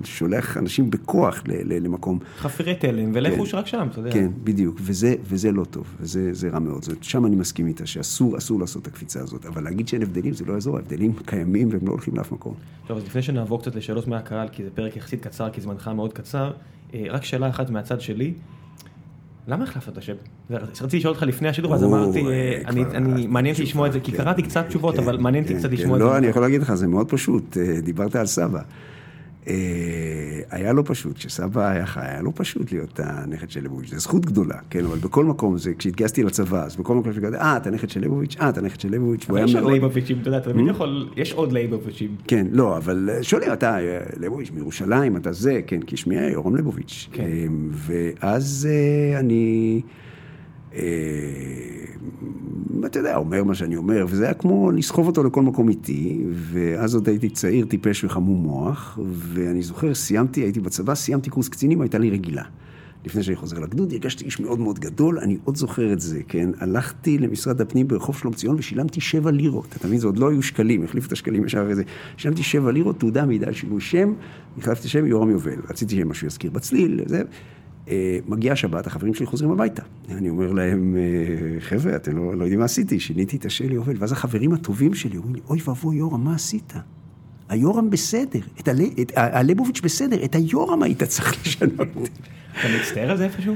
B: שולח אנשים בכוח ל- ל- למקום.
A: חפירי תלם, ולכו
B: כן.
A: רק שם, אתה יודע.
B: כן, בדיוק, וזה, וזה לא טוב, וזה זה רע מאוד. זאת אומרת, שם אני מסכים איתה, שאסור, אסור לעשות את הקפיצה הזאת. אבל להגיד שאין הבדלים, זה לא יעזור, ההבדלים קיימים והם לא הולכים לאף מקום.
A: טוב, אז לפני שנעבור קצת לשאלות מהקהל, כי זה פרק יחסית קצר, כי זמנך מאוד קצר, אה, רק שאלה אחת מהצד שלי, למה החלפת את השם? רציתי לשאול אותך לפני השידור, אז אמרתי, אה,
B: אה,
A: אני, מעניין אותי לשמוע את זה, כי
B: כן,
A: קראתי קצת תשובות,
B: כן,
A: אבל מעניין אותי
B: כן,
A: קצת. לשמוע את
B: לא,
A: זה.
B: אני יכול להגיד לך, זה מאוד פשוט. אה, דיברת על סבא. אה, היה לא פשוט, כשסבא היה חי, היה לא פשוט להיות הנכד של ליבוביץ', זו זכות גדולה, כן, אבל בכל מקום, זה, כשהתגייסתי לצבא, אז בכל מקום שהגעתי, אה, אתה נכד של ליבוביץ', אה, אתה נכד של ליבוביץ',
A: אבל
B: היה
A: יש עוד
B: מאוד...
A: לייבוביצ'ים, אתה יודע, אתה תמיד יכול, יש עוד לייבוביצ'ים.
B: כן, לא, אבל אה, שואלים, אתה אה, ליבוביץ' מירושלים, אתה זה, כן, כי שמי יורם ליבוביץ'.
A: כן.
B: ואז אני, אתה יודע, אומר מה שאני אומר, וזה היה כמו לסחוב אותו לכל מקום איתי, ואז עוד הייתי צעיר, טיפש וחמום מוח, ואני זוכר, סיימתי, הייתי בצבא, סיימתי קורס קצינים, הייתה לי רגילה. לפני שאני חוזר לגדוד, הרגשתי איש מאוד מאוד גדול, אני עוד זוכר את זה, כן? הלכתי למשרד הפנים ברחוב שלום ציון ושילמתי שבע לירות. אתה מבין, זה עוד לא היו שקלים, החליפו את השקלים ישר אחרי זה. שילמתי שבע לירות, תעודה מידע על שינוי שם, החלפתי שם יורם יובל. רציתי שמשהו יזכיר בצליל, זה. אה, מגיעה שבת, החברים שלי חוזרים הביתה. אני אומר להם, אה, חבר'ה, אתם לא, לא יודעים מה עשיתי, שיניתי את השם יובל. ואז החברים הטובים שלי אומרים לי, אוי ואבוי יורם, מה עשית? היורם בסדר. את... הלבוביץ' בסדר, את היורם היית צריך לשנות.
A: אתה מצטער על זה איפשהו?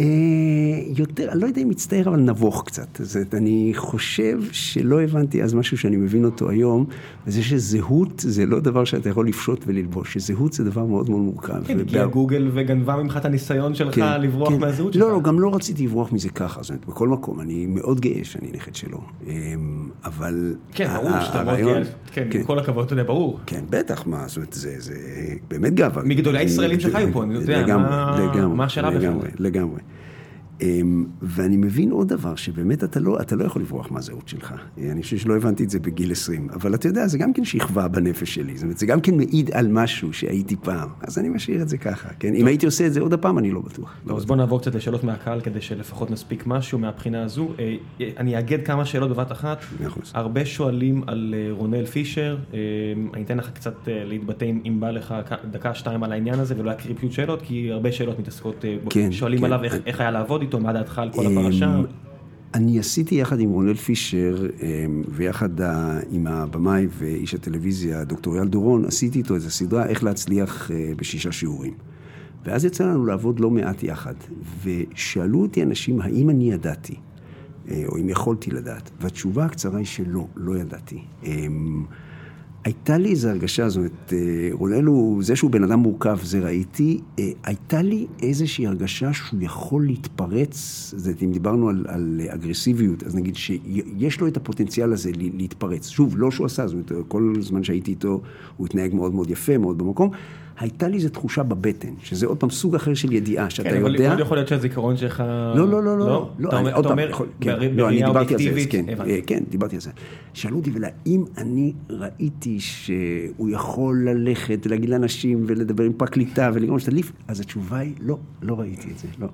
B: אה, יותר, אני לא יודע אם מצטער, אבל נבוך קצת. אז אני חושב שלא הבנתי אז משהו שאני מבין אותו היום, וזה שזהות זה לא דבר שאתה יכול לפשוט וללבוש, שזהות זה דבר מאוד מאוד מורכב.
A: כן, הגיעה
B: ובהר-
A: גוגל וגנבה ממך את הניסיון שלך
B: כן,
A: לברוח
B: כן.
A: מהזהות שלך.
B: לא, לא, גם לא רציתי לברוח מזה ככה, זאת אומרת, בכל מקום, אני מאוד גאה שאני נכד שלו. אה, אבל...
A: כן, ברור שאתה מאוד גאה, כן, עם כל הכבוד, אתה יודע, ברור.
B: כן, בטח, מה, זאת אומרת, זה, זה באמת גאווה.
A: מגדולי הישראלים שחיו פה, אני יודע,
B: לגמרי,
A: מה- השלב בכלל?
B: לגמרי, לגמרי. אמ, ואני מבין עוד דבר, שבאמת אתה לא, אתה לא יכול לברוח מהזהות שלך. אני חושב שלא הבנתי את זה בגיל 20, אבל אתה יודע, זה גם כן שכבה בנפש שלי, זאת אומרת, זה גם כן מעיד על משהו שהייתי פעם, אז אני משאיר את זה ככה, כן? אם הייתי עושה את זה עוד הפעם, אני לא בטוח.
A: טוב, אז בוא נעבור קצת לשאלות מהקהל כדי שלפחות נספיק משהו מהבחינה הזו. אה, אני אאגד כמה שאלות בבת אחת.
B: אחוז.
A: הרבה שואלים על אה, רונל פישר, אה, אני אתן לך קצת אה, להתבטא אם- בא לך דקה שתיים על העניין הזה ולא אקריא פשוט שאלות, כי הרבה שאלות מתעסקות, אה,
B: כן,
A: שואלים
B: כן.
A: עליו איך- איך היה לעבוד איתו, מה דעתך על כל
B: אמ,
A: הפרשה.
B: אני עשיתי יחד עם רונל פישר, אמ, ויחד עם הבמאי ואיש הטלוויזיה, דוקטור אייל דורון, עשיתי איתו איזו סדרה איך להצליח אה, בשישה שיעורים. ואז יצא לנו לעבוד לא מעט יחד, ושאלו אותי אנשים האם אני ידעתי, אה, או אם יכולתי לדעת, והתשובה הקצרה היא שלא, לא ידעתי. הייתה לי איזו הרגשה, זאת אומרת, אה, רונל הוא, זה שהוא בן אדם מורכב, זה ראיתי, אה, הייתה לי איזושהי הרגשה שהוא יכול להתפרץ, זאת אומרת, אם דיברנו על, על אגרסיביות, אז נגיד שיש לו את הפוטנציאל הזה להתפרץ. שוב, לא שהוא עשה, זאת אומרת, כל זמן שהייתי איתו, הוא התנהג מאוד מאוד יפה, מאוד במקום. הייתה לי איזו תחושה בבטן, שזה עוד פעם סוג אחר של ידיעה, שאתה
A: כן, אבל
B: יודע...
A: מאוד יכול להיות שהזיכרון שלך...
B: לא, לא, לא, לא,
A: אתה
B: אני-
A: אומר-
B: עוד
A: אתה אומר,
B: יכול- כן,
A: בר-
B: לא, אני
A: בראייה
B: דיברתי על זה, כן,
A: הבנתי.
B: אה, כן, דיברתי על זה. שאלו אותי, ולאם אני ראיתי שהוא יכול ללכת ולהגיד לאנשים ולדבר עם פרקליטה ולגרום שתדליף, אז התשובה היא, לא, לא ראיתי את זה, לא.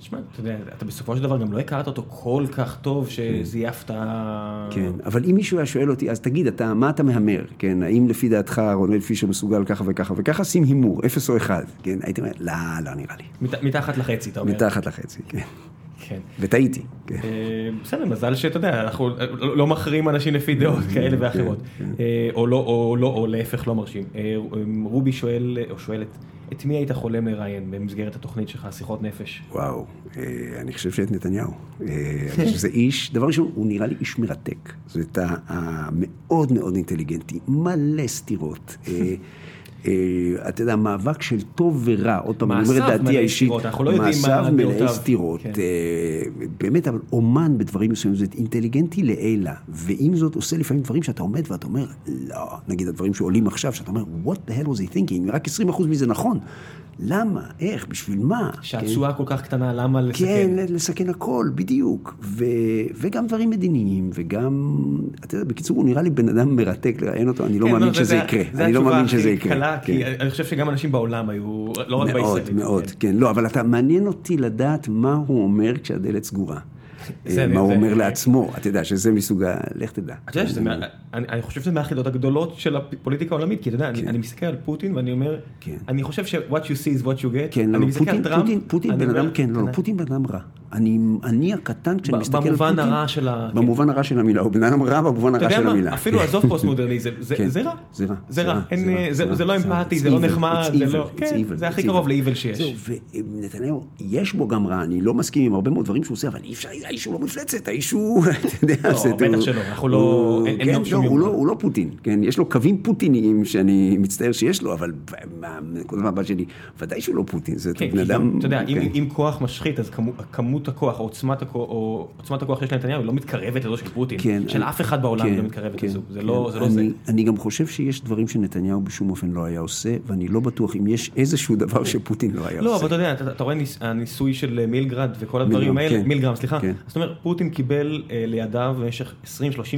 A: תשמע, אתה יודע, אתה בסופו של דבר גם לא הכרת אותו כל כך טוב שזייפת...
B: כן, אבל אם מישהו היה שואל אותי, אז תגיד, אתה, מה אתה מהמר, כן? האם לפי דעתך רונל פישר מסוגל ככה וככה וככה, שים הימור, אפס או אחד, כן? הייתי אומר, לא, לא נראה לי.
A: מת- מתחת לחצי, אתה אומר.
B: מתחת לחצי, כן.
A: כן.
B: וטעיתי, כן.
A: אה, בסדר, מזל שאתה יודע, אנחנו לא לא מכריעים אנשים לפי דעות כאלה ואחרות. אה, או לא, או לא, או להפך לא מרשים. אה, רובי שואל, או שואלת, את מי היית חולם לראיין במסגרת התוכנית שלך, שיחות נפש?
B: וואו, אה, אני חושב שאת נתניהו. אה, אני חושב שזה איש, דבר ראשון, הוא נראה לי איש מרתק. זאת מאוד מאוד אינטליגנטי, מלא סתירות. אה, אתה יודע, מאבק של טוב ורע, עוד פעם, אני אומר את דעתי האישית, מעשיו מלאי סתירות, כן. באמת, אבל אומן בדברים מסוימים, זה אינטליגנטי לעילה, ועם זאת עושה לפעמים דברים שאתה עומד ואתה אומר, לא, נגיד הדברים שעולים עכשיו, שאתה אומר, what the hell was he thinking, רק 20% מזה נכון. למה? איך? בשביל מה?
A: שהתשואה כן? כל כך קטנה, למה לסכן?
B: כן, לסכן הכל, בדיוק. ו... וגם דברים מדיניים, וגם, אתה יודע, בקיצור, הוא נראה לי בן אדם מרתק לראיין אותו, אני לא כן, מאמין לא, שזה זה, יקרה.
A: זה
B: אני לא מאמין
A: שזה יקרה. כן. כי אני חושב שגם אנשים בעולם היו, לא רק בישראלים.
B: מאוד, מאוד, כן. כן. לא, אבל אתה, מעניין אותי לדעת מה הוא אומר כשהדלת סגורה. מה הוא אומר לעצמו, אתה יודע, שזה מסוג ה... לך תדע.
A: אתה יודע שזה, אני חושב שזה מהחידות הגדולות של הפוליטיקה העולמית, כי אתה יודע, אני כן. מסתכל על פוטין ואני אומר, כן. אני חושב ש-what you see is what you get,
B: כן, אני מסתכל על טראמפ, פוטין בן אדם, כן, לא, פוטין בן אדם רע. אני הקטן, כשאני מסתכל על פוטין,
A: במובן הרע של ה...
B: במובן הרע של המילה, הוא בן אדם רע במובן הרע של המילה.
A: אפילו עזוב פוסט מודרניזם, זה רע. זה רע. זה רע. זה לא אמפתי, זה לא נחמד, זה לא... זה הכי קרוב לאיבל שיש.
B: ונתניהו, יש בו גם רע, אני לא מסכים עם הרבה מאוד דברים שהוא עושה, אבל אי אפשר, האיש הוא לא מפלצת, האיש הוא, אתה יודע,
A: לא, בטח שלא, אנחנו לא, אין
B: כן, שום לא, הוא לא פוטין, כן, יש לו קווים פוטיניים שאני מצטער שיש לו, אבל הזמן הבת שלי, ודאי שהוא לא פוטין, זה
A: כן, בן אדם... אתה יודע, כן. אם כוח משחית, אז כמות הכוח, או עוצמת הכוח שיש לנתניהו, היא לא מתקרבת לזו של פוטין, של אף אחד בעולם היא לא מתקרבת לזו, זה לא זה.
B: אני גם חושב שיש דברים שנתניהו בשום אופן לא היה עושה, ואני לא בטוח אם יש איזשהו דבר שפוטין לא היה עושה.
A: לא, אבל אתה יודע, אתה רואה הניסוי של מילגרד וכל הדברים האלה, מילגרם, סליחה, זאת אומרת, פוטין קיבל אה, לידיו במשך 20-30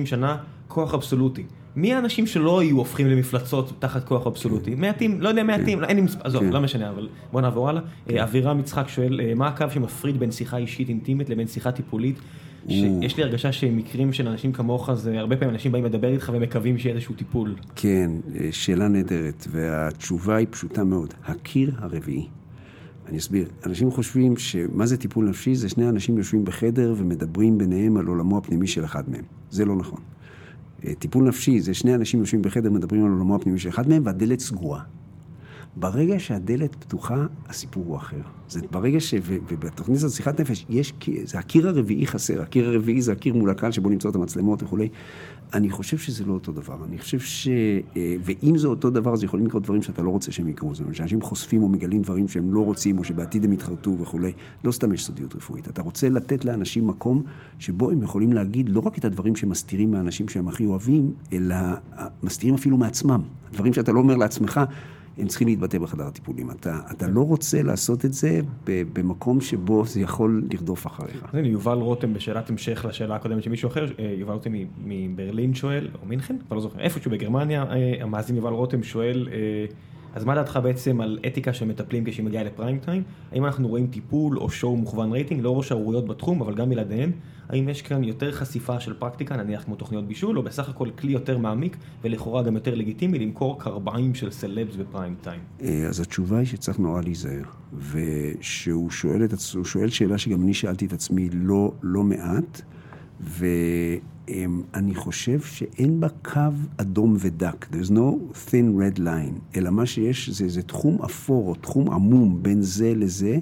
A: שנה כוח אבסולוטי. מי האנשים שלא היו הופכים למפלצות תחת כוח אבסולוטי? מעטים, לא יודע, מעטים, כן. אין לי מספר, עזוב, כן. לא משנה, אבל בוא נעבור הלאה. כן. אבירם יצחק שואל, אה, מה הקו שמפריד בין שיחה אישית אינטימית לבין שיחה טיפולית? יש לי הרגשה שמקרים של אנשים כמוך, זה הרבה פעמים אנשים באים לדבר איתך ומקווים שיהיה איזשהו טיפול.
B: כן, אה, שאלה נהדרת, והתשובה היא פשוטה מאוד. הקיר הרביעי. אני אסביר. אנשים חושבים שמה זה טיפול נפשי? זה שני אנשים יושבים בחדר ומדברים ביניהם על עולמו הפנימי של אחד מהם. זה לא נכון. אה, טיפול נפשי זה שני אנשים יושבים בחדר ומדברים על עולמו הפנימי של אחד מהם והדלת סגורה. ברגע שהדלת פתוחה, הסיפור הוא אחר. זה ברגע ש... ובתוכנית הזאת שיחת נפש, יש... זה הקיר הרביעי חסר. הקיר הרביעי זה הקיר מול הקהל שבו נמצאות המצלמות וכולי. אני חושב שזה לא אותו דבר. אני חושב ש... אה, ואם זה אותו דבר, אז יכולים לקרות דברים שאתה לא רוצה שהם יקרו. זאת אומרת, שאנשים חושפים או מגלים דברים שהם לא רוצים, או שבעתיד הם יתחרטו וכולי. לא סתם יש סודיות רפואית. אתה רוצה לתת לאנשים מקום שבו הם יכולים להגיד לא רק את הדברים שמסתירים מהאנשים שהם הכי אוהבים, אלא מסתירים אפילו מעצמם. דברים שאתה לא אומר לעצמך. הם צריכים להתבטא בחדר הטיפולים. אתה, אתה לא רוצה לעשות את זה במקום שבו זה יכול לרדוף אחריך.
A: הנה, יובל רותם, בשאלת המשך לשאלה הקודמת של מישהו אחר, אה, יובל רותם מברלין שואל, או מינכן? כבר לא זוכר, איפשהו בגרמניה, אה, המאזין יובל רותם שואל, אה, אז מה דעתך בעצם על אתיקה של מטפלים כשהיא מגיעה לפריים טיים? האם אנחנו רואים טיפול או שואו מוכוון רייטינג, לא ראש שערוריות בתחום, אבל גם בלעדיהן? האם יש כאן יותר חשיפה של פרקטיקה, נניח כמו תוכניות בישול, או בסך הכל כלי יותר מעמיק, ולכאורה גם יותר לגיטימי למכור קרביים של סלבס בפריים טיים?
B: אה, אז התשובה היא שצריך נורא להיזהר. ושהוא שואל, את, שואל שאלה שגם אני שאלתי את עצמי לא, לא מעט, ו... אני חושב שאין בה קו אדום ודק. There's no thin red line, אלא מה שיש זה, זה תחום אפור או תחום עמום בין זה לזה.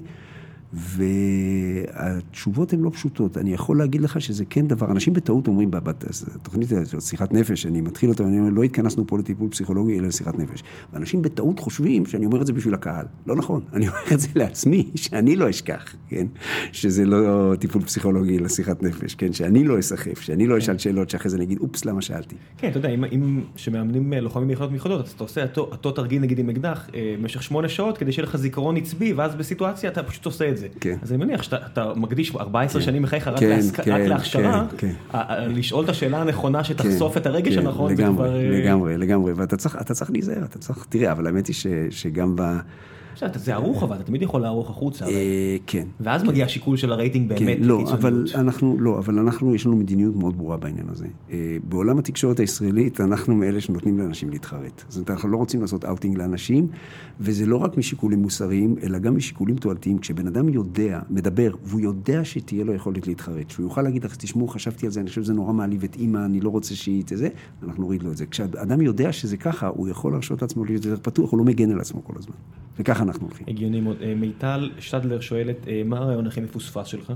B: והתשובות הן לא פשוטות. אני יכול להגיד לך שזה כן דבר, אנשים בטעות אומרים, בתוכנית הזאת, שיחת נפש, אני מתחיל אותה, אני אומר, לא התכנסנו פה לטיפול פסיכולוגי, אלא לשיחת נפש. ואנשים בטעות חושבים שאני אומר את זה בשביל הקהל. לא נכון, אני אומר את זה לעצמי, שאני לא אשכח, כן? שזה לא טיפול פסיכולוגי, אלא שיחת נפש, כן? שאני לא אסחף, שאני לא אשאל שאלות, שאחרי זה נגיד, אופס, למה שאלתי?
A: כן, אתה יודע, אם שמאמנים אה, לוחמים ביחידות מיוחדות, אז אתה עושה אותו תרגיל נגיד עם אקדח אה, במשך שמונה שעות, כדי שיהיה לך זיכרון עצבי, ואז בסיטואציה אתה פשוט עושה את זה. כן. אז אני מניח שאתה מקדיש 14 כן. שנים מחייך רק כן, כן, להכשרה, לשאול את השאלה הנכונה שתחשוף את הרגש הנכון,
B: זה כבר... לגמרי, לגמרי, ואתה צריך להיזהר, אתה צריך, תראה, אבל האמת היא שגם ב...
A: זה ערוך אבל, אתה תמיד יכול לערוך החוצה.
B: אה, כן.
A: ואז מגיע השיקול של הרייטינג באמת
B: כן, לא, אבל אנחנו, לא, אבל אנחנו, יש לנו מדיניות מאוד ברורה בעניין הזה. אה, בעולם התקשורת הישראלית, אנחנו מאלה שנותנים לאנשים להתחרט. זאת אומרת, אנחנו לא רוצים לעשות אאוטינג לאנשים, וזה לא רק משיקולים מוסריים, אלא גם משיקולים תועלתיים. כשבן אדם יודע, מדבר, והוא יודע שתהיה לו יכולת להתחרט, שהוא יוכל להגיד לך, תשמעו, חשבתי על זה, אני חושב שזה נורא מעליב את אימא, אני לא רוצה שהיא תזה, אנחנו נוריד לו את זה. כשאדם יודע שזה ככה, הוא יכול להרשות לעצמו להיות יותר פתוח, הוא לא מגן על עצמו כל הזמן. וככה ככה אנחנו הולכים.
A: הגיוני מאוד. מיטל שטדלר שואלת, מה הרעיון הכי מפוספס שלך?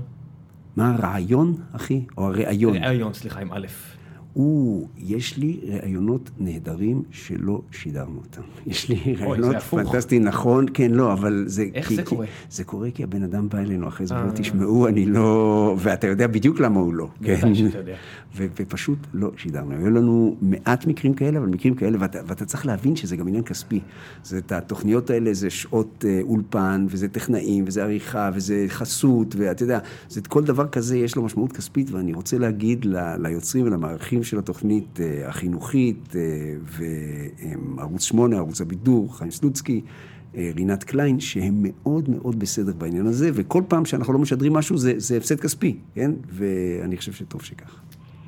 B: מה הרעיון, אחי? או הראיון?
A: ראיון, סליחה, עם א'.
B: או, יש לי ראיונות נהדרים שלא שידרנו אותם. יש לי ראיונות פנטסטיים, נכון, כן, לא, אבל זה...
A: איך זה קורה?
B: זה קורה כי הבן אדם בא אלינו אחרי זה, ולא תשמעו, אני לא... ואתה יודע בדיוק למה הוא לא.
A: שאתה יודע.
B: ופשוט לא שידרנו. היו לנו מעט מקרים כאלה, אבל מקרים כאלה, ואתה צריך להבין שזה גם עניין כספי. זאת, התוכניות האלה זה שעות אולפן, וזה טכנאים, וזה עריכה, וזה חסות, ואתה יודע, זה כל דבר כזה, יש לו משמעות כספית, ואני רוצה להגיד ליוצרים ולמערכים של התוכנית החינוכית, וערוץ 8, ערוץ הבידור, חיים סלוצקי, רינת קליין, שהם מאוד מאוד בסדר בעניין הזה, וכל פעם שאנחנו לא משדרים משהו זה, זה הפסד כספי, כן? ואני חושב שטוב שכך.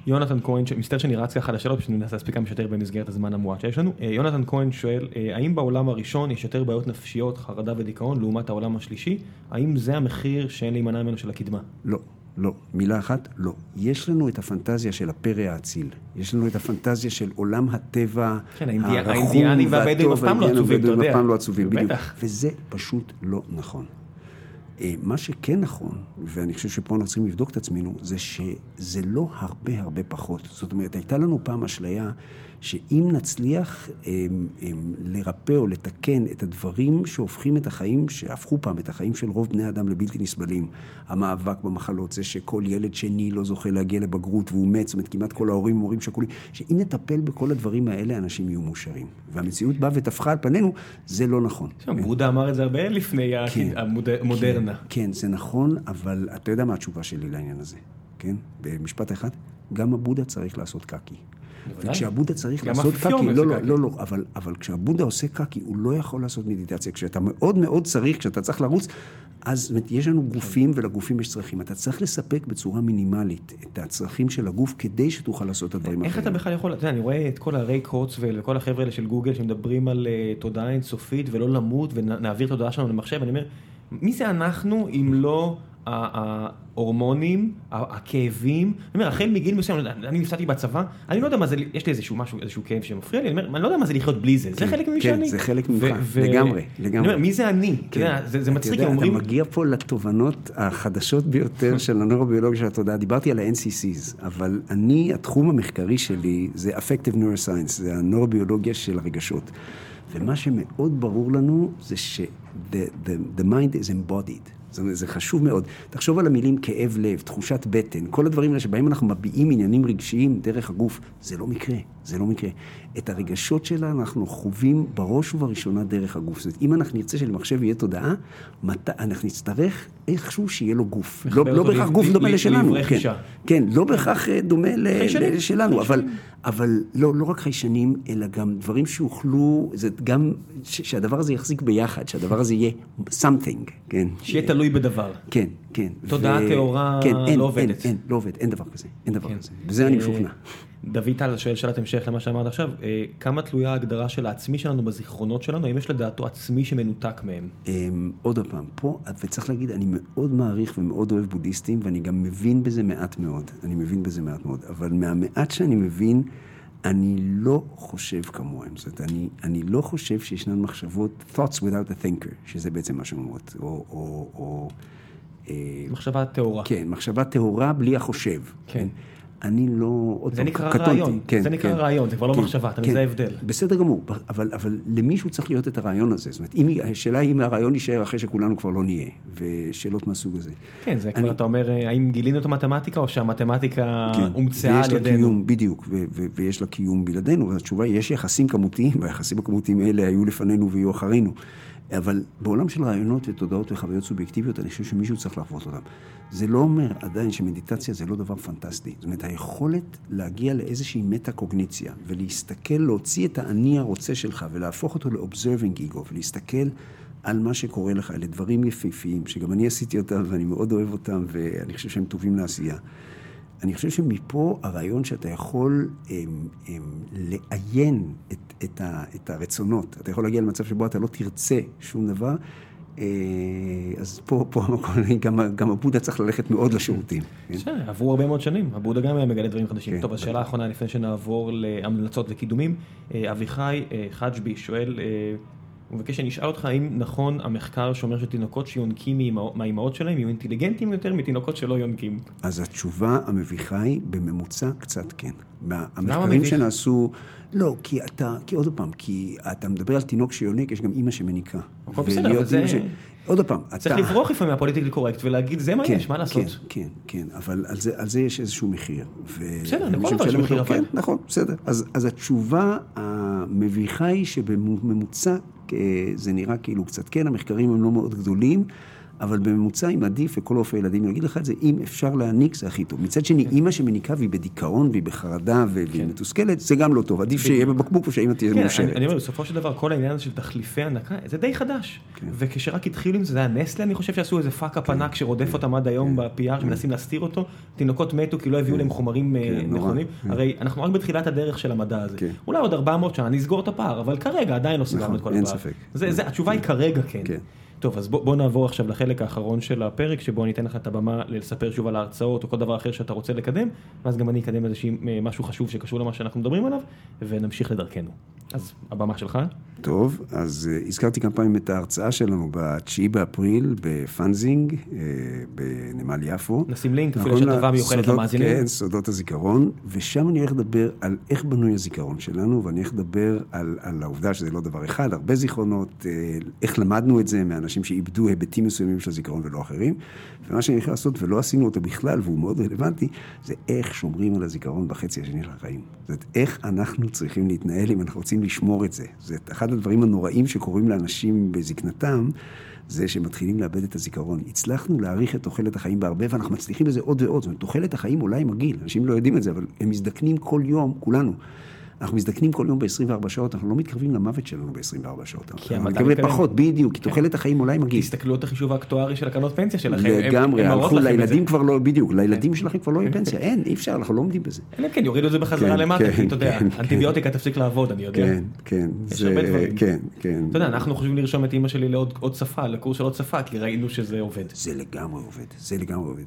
A: יונתן כהן, מסתר שאני רץ ככה לשאלות, פשוט ננסה להספיק כמה שיותר במסגרת הזמן המועט שיש לנו. יונתן כהן שואל, האם בעולם הראשון יש יותר בעיות נפשיות, חרדה ודיכאון, לעומת העולם השלישי? האם זה המחיר שאין להימנע ממנו של הקדמה?
B: לא. לא, מילה אחת, לא. יש לנו את הפנטזיה של הפרא האציל. יש לנו את הפנטזיה של עולם הטבע
A: כן, האינדיאנים והבדואים אף פעם לא עצובים, אתה יודע.
B: לא עצובים, בדיוק. וזה פשוט לא נכון. מה שכן נכון, ואני חושב שפה אנחנו צריכים לבדוק את עצמנו, זה שזה לא הרבה הרבה פחות. זאת אומרת, הייתה לנו פעם אשליה שאם נצליח הם, הם, לרפא או לתקן את הדברים שהופכים את החיים, שהפכו פעם את החיים של רוב בני אדם לבלתי נסבלים, המאבק במחלות, זה שכל ילד שני לא זוכה להגיע לבגרות והוא מת, זאת אומרת, כמעט כל ההורים הם הורים שכולים, שאם נטפל בכל הדברים האלה, אנשים יהיו מאושרים. והמציאות באה וטפחה על פנינו, זה לא נכון.
A: בודה אמר את זה הרבה לפני כן, המודרנה.
B: כן, כן, זה נכון, אבל אתה יודע מה התשובה שלי לעניין הזה, כן? במשפט אחד, גם הבודה צריך לעשות קקי. וכשהבודה צריך לעשות קקי, לא, לא, לא, לא, אבל, אבל כשהבודה עושה קקי, הוא לא יכול לעשות מדיטציה. כשאתה מאוד מאוד צריך, כשאתה צריך לרוץ, אז יש לנו גופים ולגופים יש צרכים. אתה צריך לספק בצורה מינימלית את הצרכים של הגוף כדי שתוכל לעשות את הדברים
A: האחרים. איך אתה בכלל יכול, אתה יודע, אני רואה את כל הריי קורצוול וכל החבר'ה האלה של גוגל שמדברים על תודעה אינסופית ולא למות ונעביר את התודעה שלנו למחשב, אני אומר, מי זה אנחנו אם לא... ההורמונים, הכאבים, אני אומר, החל מגיל מסוים, אני נפצעתי בצבא, אני לא יודע מה זה, יש לי איזשהו משהו, איזשהו כאב שמפריע לי, אני אומר, אני לא יודע מה זה לחיות בלי זה, זה חלק ממי שאני.
B: כן, זה חלק ממך, לגמרי, לגמרי.
A: מי זה אני? זה מצחיק,
B: הם אומרים... אתה מגיע פה לתובנות החדשות ביותר של הנוירוביולוגיה של התודעה, דיברתי על ה-NCCs, אבל אני, התחום המחקרי שלי זה Affective Neuroscience, זה הנוירוביולוגיה של הרגשות. ומה שמאוד ברור לנו זה ש- the, the, the mind is embodied. אומרת, זה חשוב מאוד. תחשוב על המילים כאב לב, תחושת בטן, כל הדברים האלה שבהם אנחנו מביעים עניינים רגשיים דרך הגוף, זה לא מקרה, זה לא מקרה. את הרגשות שלה אנחנו חווים בראש ובראשונה דרך הגוף. זאת אומרת, אם אנחנו נרצה שלמחשב יהיה תודעה, מת... אנחנו נצטרך איכשהו שיהיה לו גוף. לא, לא בהכרח גוף דומה לשלנו. כן, כן, לא בהכרח דומה לשלנו, אבל, אבל לא, לא רק חיישנים, אלא גם דברים שאוכלו, זה גם, שהדבר הזה יחזיק ביחד, שהדבר הזה יהיה something, כן.
A: שיהיה תלוי בדבר.
B: כן, כן.
A: תודעה טהורה
B: כן,
A: לא עובדת.
B: אין, אין, לא עובד, אין דבר כזה, אין דבר כזה. בזה אני משוכנע.
A: דוד טל שואל שאלת המשך למה שאמרת עכשיו, כמה תלויה ההגדרה של העצמי שלנו בזיכרונות שלנו, האם יש לדעתו עצמי שמנותק מהם?
B: עוד פעם, פה, וצריך להגיד, אני מאוד מעריך ומאוד אוהב בודהיסטים, ואני גם מבין בזה מעט מאוד, אני מבין בזה מעט מאוד, אבל מהמעט שאני מבין, אני לא חושב כמוהם, זאת אומרת, אני, אני לא חושב שישנן מחשבות, thoughts without a thinker, שזה בעצם מה שאומרות, או... או, או
A: מחשבה טהורה.
B: כן, מחשבה טהורה בלי החושב.
A: כן.
B: אני לא...
A: זה נקרא רעיון,
B: כן,
A: זה נקרא
B: כן,
A: רעיון, זה כבר לא
B: כן,
A: מחשבה, אתה
B: כן,
A: מבין, זה ההבדל.
B: בסדר גמור, אבל, אבל למישהו צריך להיות את הרעיון הזה. זאת אומרת, אם, השאלה היא אם הרעיון יישאר אחרי שכולנו כבר לא נהיה, ושאלות מהסוג הזה.
A: כן, זה אני, כבר, אתה אומר, האם גילינו את המתמטיקה, או שהמתמטיקה
B: כן,
A: הומצאה על ידינו?
B: קיום, בדיוק, ו- ו- ויש לה קיום בלעדינו, והתשובה היא, יש יחסים כמותיים, והיחסים הכמותיים האלה היו לפנינו ויהיו אחרינו. אבל בעולם של רעיונות ותודעות וחוויות סובייקטיביות, אני חושב שמישהו צריך לחוות אותם. זה לא אומר עדיין שמדיטציה זה לא דבר פנטסטי. זאת אומרת, היכולת להגיע לאיזושהי מטה-קוגניציה, ולהסתכל, להוציא את האני הרוצה שלך, ולהפוך אותו ל-observing ego, ולהסתכל על מה שקורה לך, אלה דברים יפהפיים, שגם אני עשיתי אותם, ואני מאוד אוהב אותם, ואני חושב שהם טובים לעשייה. אני חושב שמפה הרעיון שאתה יכול הם, הם, לעיין את, את, ה, את הרצונות, אתה יכול להגיע למצב שבו אתה לא תרצה שום דבר, אז פה, פה המקום, גם, גם הבודה צריך ללכת מאוד לשירותים.
A: בסדר, עברו הרבה מאוד שנים, הבודה גם היה מגלה דברים חדשים. טוב, אז שאלה אחרונה לפני שנעבור להמלצות וקידומים. אביחי חג'בי שואל, הוא מבקש שאני אשאל אותך האם נכון המחקר שאומר שתינוקות שיונקים מהאימהות שלהם יהיו אינטליגנטים יותר מתינוקות שלא יונקים.
B: אז התשובה המביכה היא בממוצע קצת כן. המחקרים שנעשו, לא, כי אתה, כי עוד פעם, כי אתה מדבר על תינוק שיונק, יש גם אימא שמניקה.
A: הכל בסדר, זה...
B: עוד פעם, אתה...
A: צריך לברוח לפעמים מהפוליטיקלי קורקט ולהגיד, זה מה כן, יש, מה לעשות?
B: כן, כן, כן, אבל על זה, על זה יש איזשהו מחיר.
A: בסדר, לכל דבר יש מחיר, אבל...
B: כן, נכון, בסדר. אז, אז התשובה המביכה היא שבממוצע זה נראה כאילו קצת כן, המחקרים הם לא מאוד גדולים. אבל בממוצע אם עדיף, וכל רופא ילדים יגיד לך את זה, אם אפשר להעניק זה הכי טוב. מצד שני, כן. אימא שמניקה והיא בדיכאון והיא בחרדה והיא כן. מתוסכלת, זה גם לא טוב. עדיף שיהיה בבקבוק ושהאימא תהיה
A: כן,
B: מאושרת.
A: אני אומר, בסופו של דבר, כל העניין הזה של תחליפי הנקה, זה די חדש. וכשרק התחילו עם זה, זה היה נסטלה, אני חושב שעשו איזה fuck-up. ענק שרודף אותם עד היום ב-PR, שמנסים להסתיר אותו. תינוקות מתו כי לא הביאו להם חומרים אה, נכונים. הרי אנחנו רק בתחילת הדרך של המדע הזה. אולי עוד 400 שנה נסגור את הפער, אבל כרגע עדיין לא סגרנו את כל
B: הפער.
A: טוב, אז בוא, בוא נעבור עכשיו לחלק האחרון של הפרק, שבו אני אתן לך את הבמה לספר שוב על ההרצאות או כל דבר אחר שאתה רוצה לקדם, ואז גם אני אקדם איזשהו משהו חשוב שקשור למה שאנחנו מדברים עליו, ונמשיך לדרכנו. אז הבמה שלך.
B: טוב, אז uh, הזכרתי כמה פעמים את ההרצאה שלנו ב-9 באפריל בפאנזינג, uh, בנמל יפו.
A: נשים לינק, אפילו יש הטבה מיוחדת למאזינים.
B: כן, סודות הזיכרון, ושם אני הולך לדבר על איך בנוי הזיכרון שלנו, ואני הולך לדבר על, על העובדה שזה לא דבר אחד, הרבה זיכרונות, uh, איך למדנו את זה מאנשים שאיבדו היבטים מסוימים של הזיכרון ולא אחרים, ומה שאני הולך לעשות, ולא עשינו אותו בכלל, והוא מאוד רלוונטי, זה איך שומרים על הזיכרון בחצי השני של החיים. זאת אומרת, איך אנחנו צריכים להתנהל אם אנחנו רוצים לשמור את זה. זה אחד הדברים הנוראים שקורים לאנשים בזקנתם, זה שמתחילים לאבד את הזיכרון. הצלחנו להאריך את תוחלת החיים בהרבה, ואנחנו מצליחים בזה עוד ועוד. זאת אומרת, תוחלת החיים עולה עם הגיל, אנשים לא יודעים את זה, אבל הם מזדקנים כל יום, כולנו. אנחנו מזדקנים כל יום ב-24 שעות, אנחנו לא מתקרבים למוות שלנו ב-24 שעות.
A: כי המדע מתקדם.
B: פחות, בדיוק, כי כן. תוחלת החיים אולי מגיע.
A: תסתכלו את החישוב האקטוארי של הקרנות פנסיה שלכם.
B: לגמרי, הלכו לילדים כבר לא, בדיוק, לילדים שלכם כבר לא יהיה פנסיה, אין, אי אפשר, אנחנו לא עומדים בזה.
A: אלא כן, יורידו את זה בחזרה כן, למטה, כי כן, אתה יודע, אנטיביוטיקה תפסיק לעבוד, אני יודע.
B: כן, כן,
A: יש הרבה דברים. כן, כן. אתה יודע, אנחנו חושבים לרשום את אימא שלי לעוד שפה, לקורס של עוד שפה, כי ראינו שזה עובד.
B: זה לגמרי עובד, זה לגמרי עובד.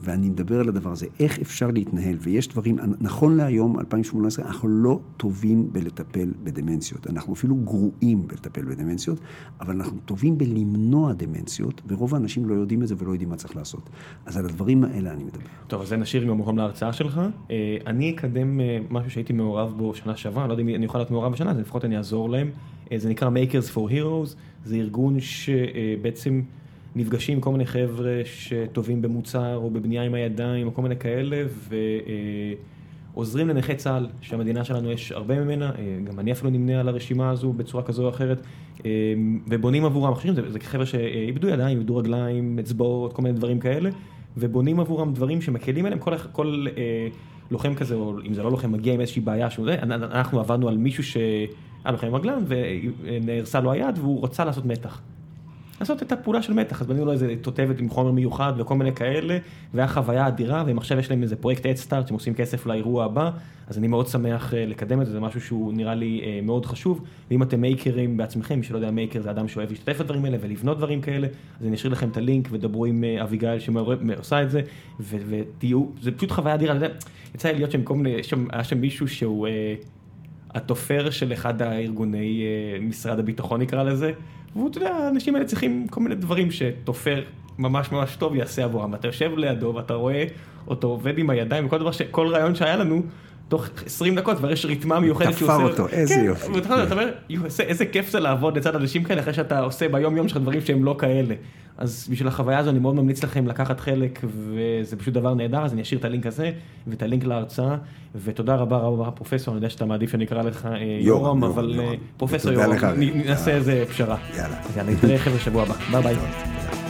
B: ואני מדבר על הדבר הזה, איך אפשר להתנהל, ויש דברים, נכון להיום, 2018, אנחנו לא טובים בלטפל בדמנציות. אנחנו אפילו גרועים בלטפל בדמנציות, אבל אנחנו טובים בלמנוע דמנציות, ורוב האנשים לא יודעים את זה ולא יודעים מה צריך לעשות. אז על הדברים האלה אני מדבר.
A: טוב, אז זה נשאיר גם מקום להרצאה שלך. אה, אני אקדם אה, משהו שהייתי מעורב בו שנה שעברה, לא יודע אם אני אוכל להיות מעורב בשנה, אז לפחות אני אעזור להם. אה, זה נקרא Makers for Heroes, זה ארגון שבעצם... נפגשים עם כל מיני חבר'ה שטובים במוצר או בבנייה עם הידיים או כל מיני כאלה, ו... עוזרים לנכי צה"ל, שהמדינה שלנו יש הרבה ממנה, אה, גם אני אפילו נמנה על הרשימה הזו בצורה כזו או אחרת, אה, ובונים עבורם, חושבים, זה, זה חבר'ה שאיבדו ידיים, איבדו רגליים, אצבעות, כל מיני דברים כאלה, ובונים עבורם דברים שמקלים עליהם, כל, כל אה, לוחם כזה, או אם זה לא לוחם, מגיע עם איזושהי בעיה, שהוא, אנחנו עבדנו על מישהו שהיה לוחם עם רגליים ונהרסה לו היד והוא רצה לעשות מתח. לעשות את הפעולה של מתח, אז בנינו לו איזה תותבת עם חומר מיוחד וכל מיני כאלה, והיה חוויה אדירה, והם עכשיו יש להם איזה פרויקט אדסטארט שהם עושים כסף לאירוע הבא, אז אני מאוד שמח אה, לקדם את זה, זה משהו שהוא נראה לי אה, מאוד חשוב, ואם אתם מייקרים בעצמכם, מי שלא יודע מייקר זה אדם שאוהב להשתתף בדברים האלה ולבנות דברים כאלה, אז אני אשאיר לכם את הלינק ודברו עם אה, אביגיל שעושה את זה, ותהיו, זה פשוט חוויה אדירה, אתה יודע, יצא לי להיות שם כל מיני, היה שם מישהו שהוא התופר של אחד הארגוני משרד הביטחון נקרא לזה. ואתה יודע, האנשים האלה צריכים כל מיני דברים שתופר ממש ממש טוב יעשה עבורם. אתה יושב לידו ואתה רואה אותו עובד עם הידיים וכל דבר, כל רעיון שהיה לנו, תוך 20 דקות כבר יש ריתמה מיוחדת
B: שהוא עושה. תפר אותו, איזה
A: כן,
B: יופי.
A: ואתה אומר, איזה כיף זה לעבוד לצד אנשים כאלה אחרי שאתה עושה ביום יום שלך דברים שהם לא כאלה. אז בשביל החוויה הזו אני מאוד ממליץ לכם לקחת חלק וזה פשוט דבר נהדר אז אני אשאיר את הלינק הזה ואת הלינק להרצאה ותודה רבה רבה פרופסור אני יודע שאתה מעדיף שאני אקרא לך אה, יורם אבל אה, פרופסור יורם נעשה איזה פשרה. יאללה. יאללה נתראה חבר'ה שבוע הבא ביי ביי.